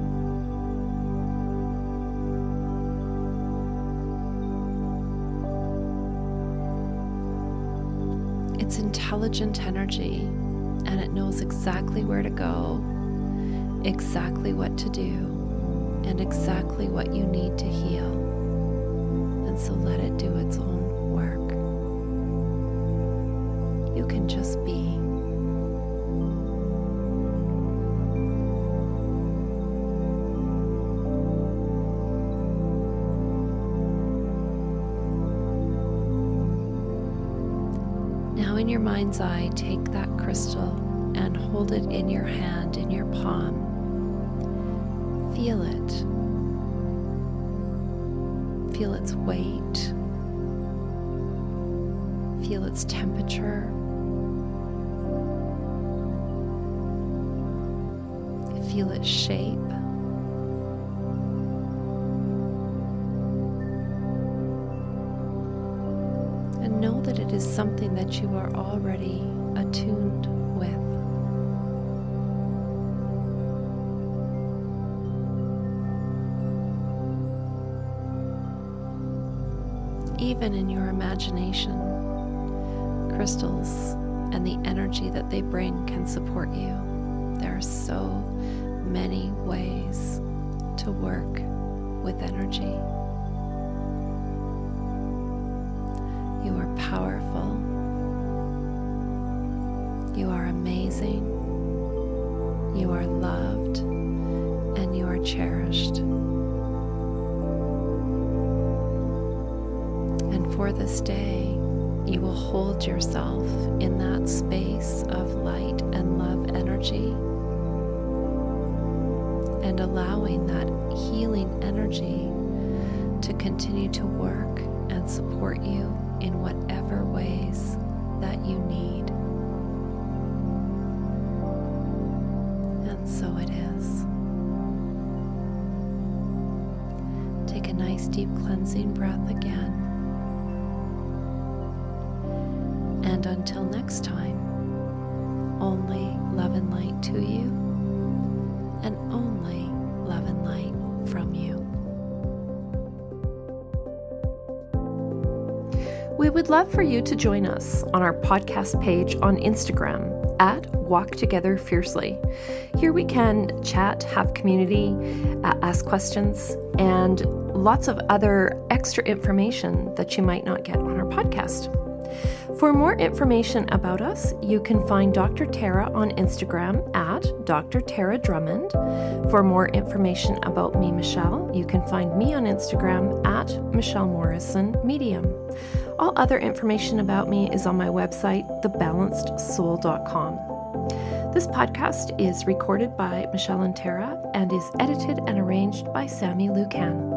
It's intelligent energy and it knows exactly where to go, exactly what to do, and exactly what you need to heal so let it do its own work. You can just be. Now, in your mind's eye, take that crystal and hold it in your hand, in your palm. Feel it Feel its weight. Feel its temperature. Feel its shape. And know that it is something that you are already attuned even in your imagination, crystals and the energy that they bring can support you. There are so many ways to work with energy. You are powerful. You are amazing. You are loved and you are cherished. This day, you will hold yourself in that space of light and love energy and allowing that healing energy to continue to work and support you in whatever ways that you need. And so it is. Take a nice deep cleansing breath again. And until next time, only love and light to you, and only love and light from you. We would love for you to join us on our podcast page on Instagram at Walk Together Fiercely. Here we can chat, have community, uh, ask questions, and lots of other extra information that you might not get on our podcast. For more information about us, you can find Dr. Tara on Instagram at Dr. Tara Drummond. For more information about me, Michelle, you can find me on Instagram at Michelle Morrison Medium. All other information about me is on my website, thebalancedsoul.com. This podcast is recorded by Michelle and Tara and is edited and arranged by Sammy Lucan.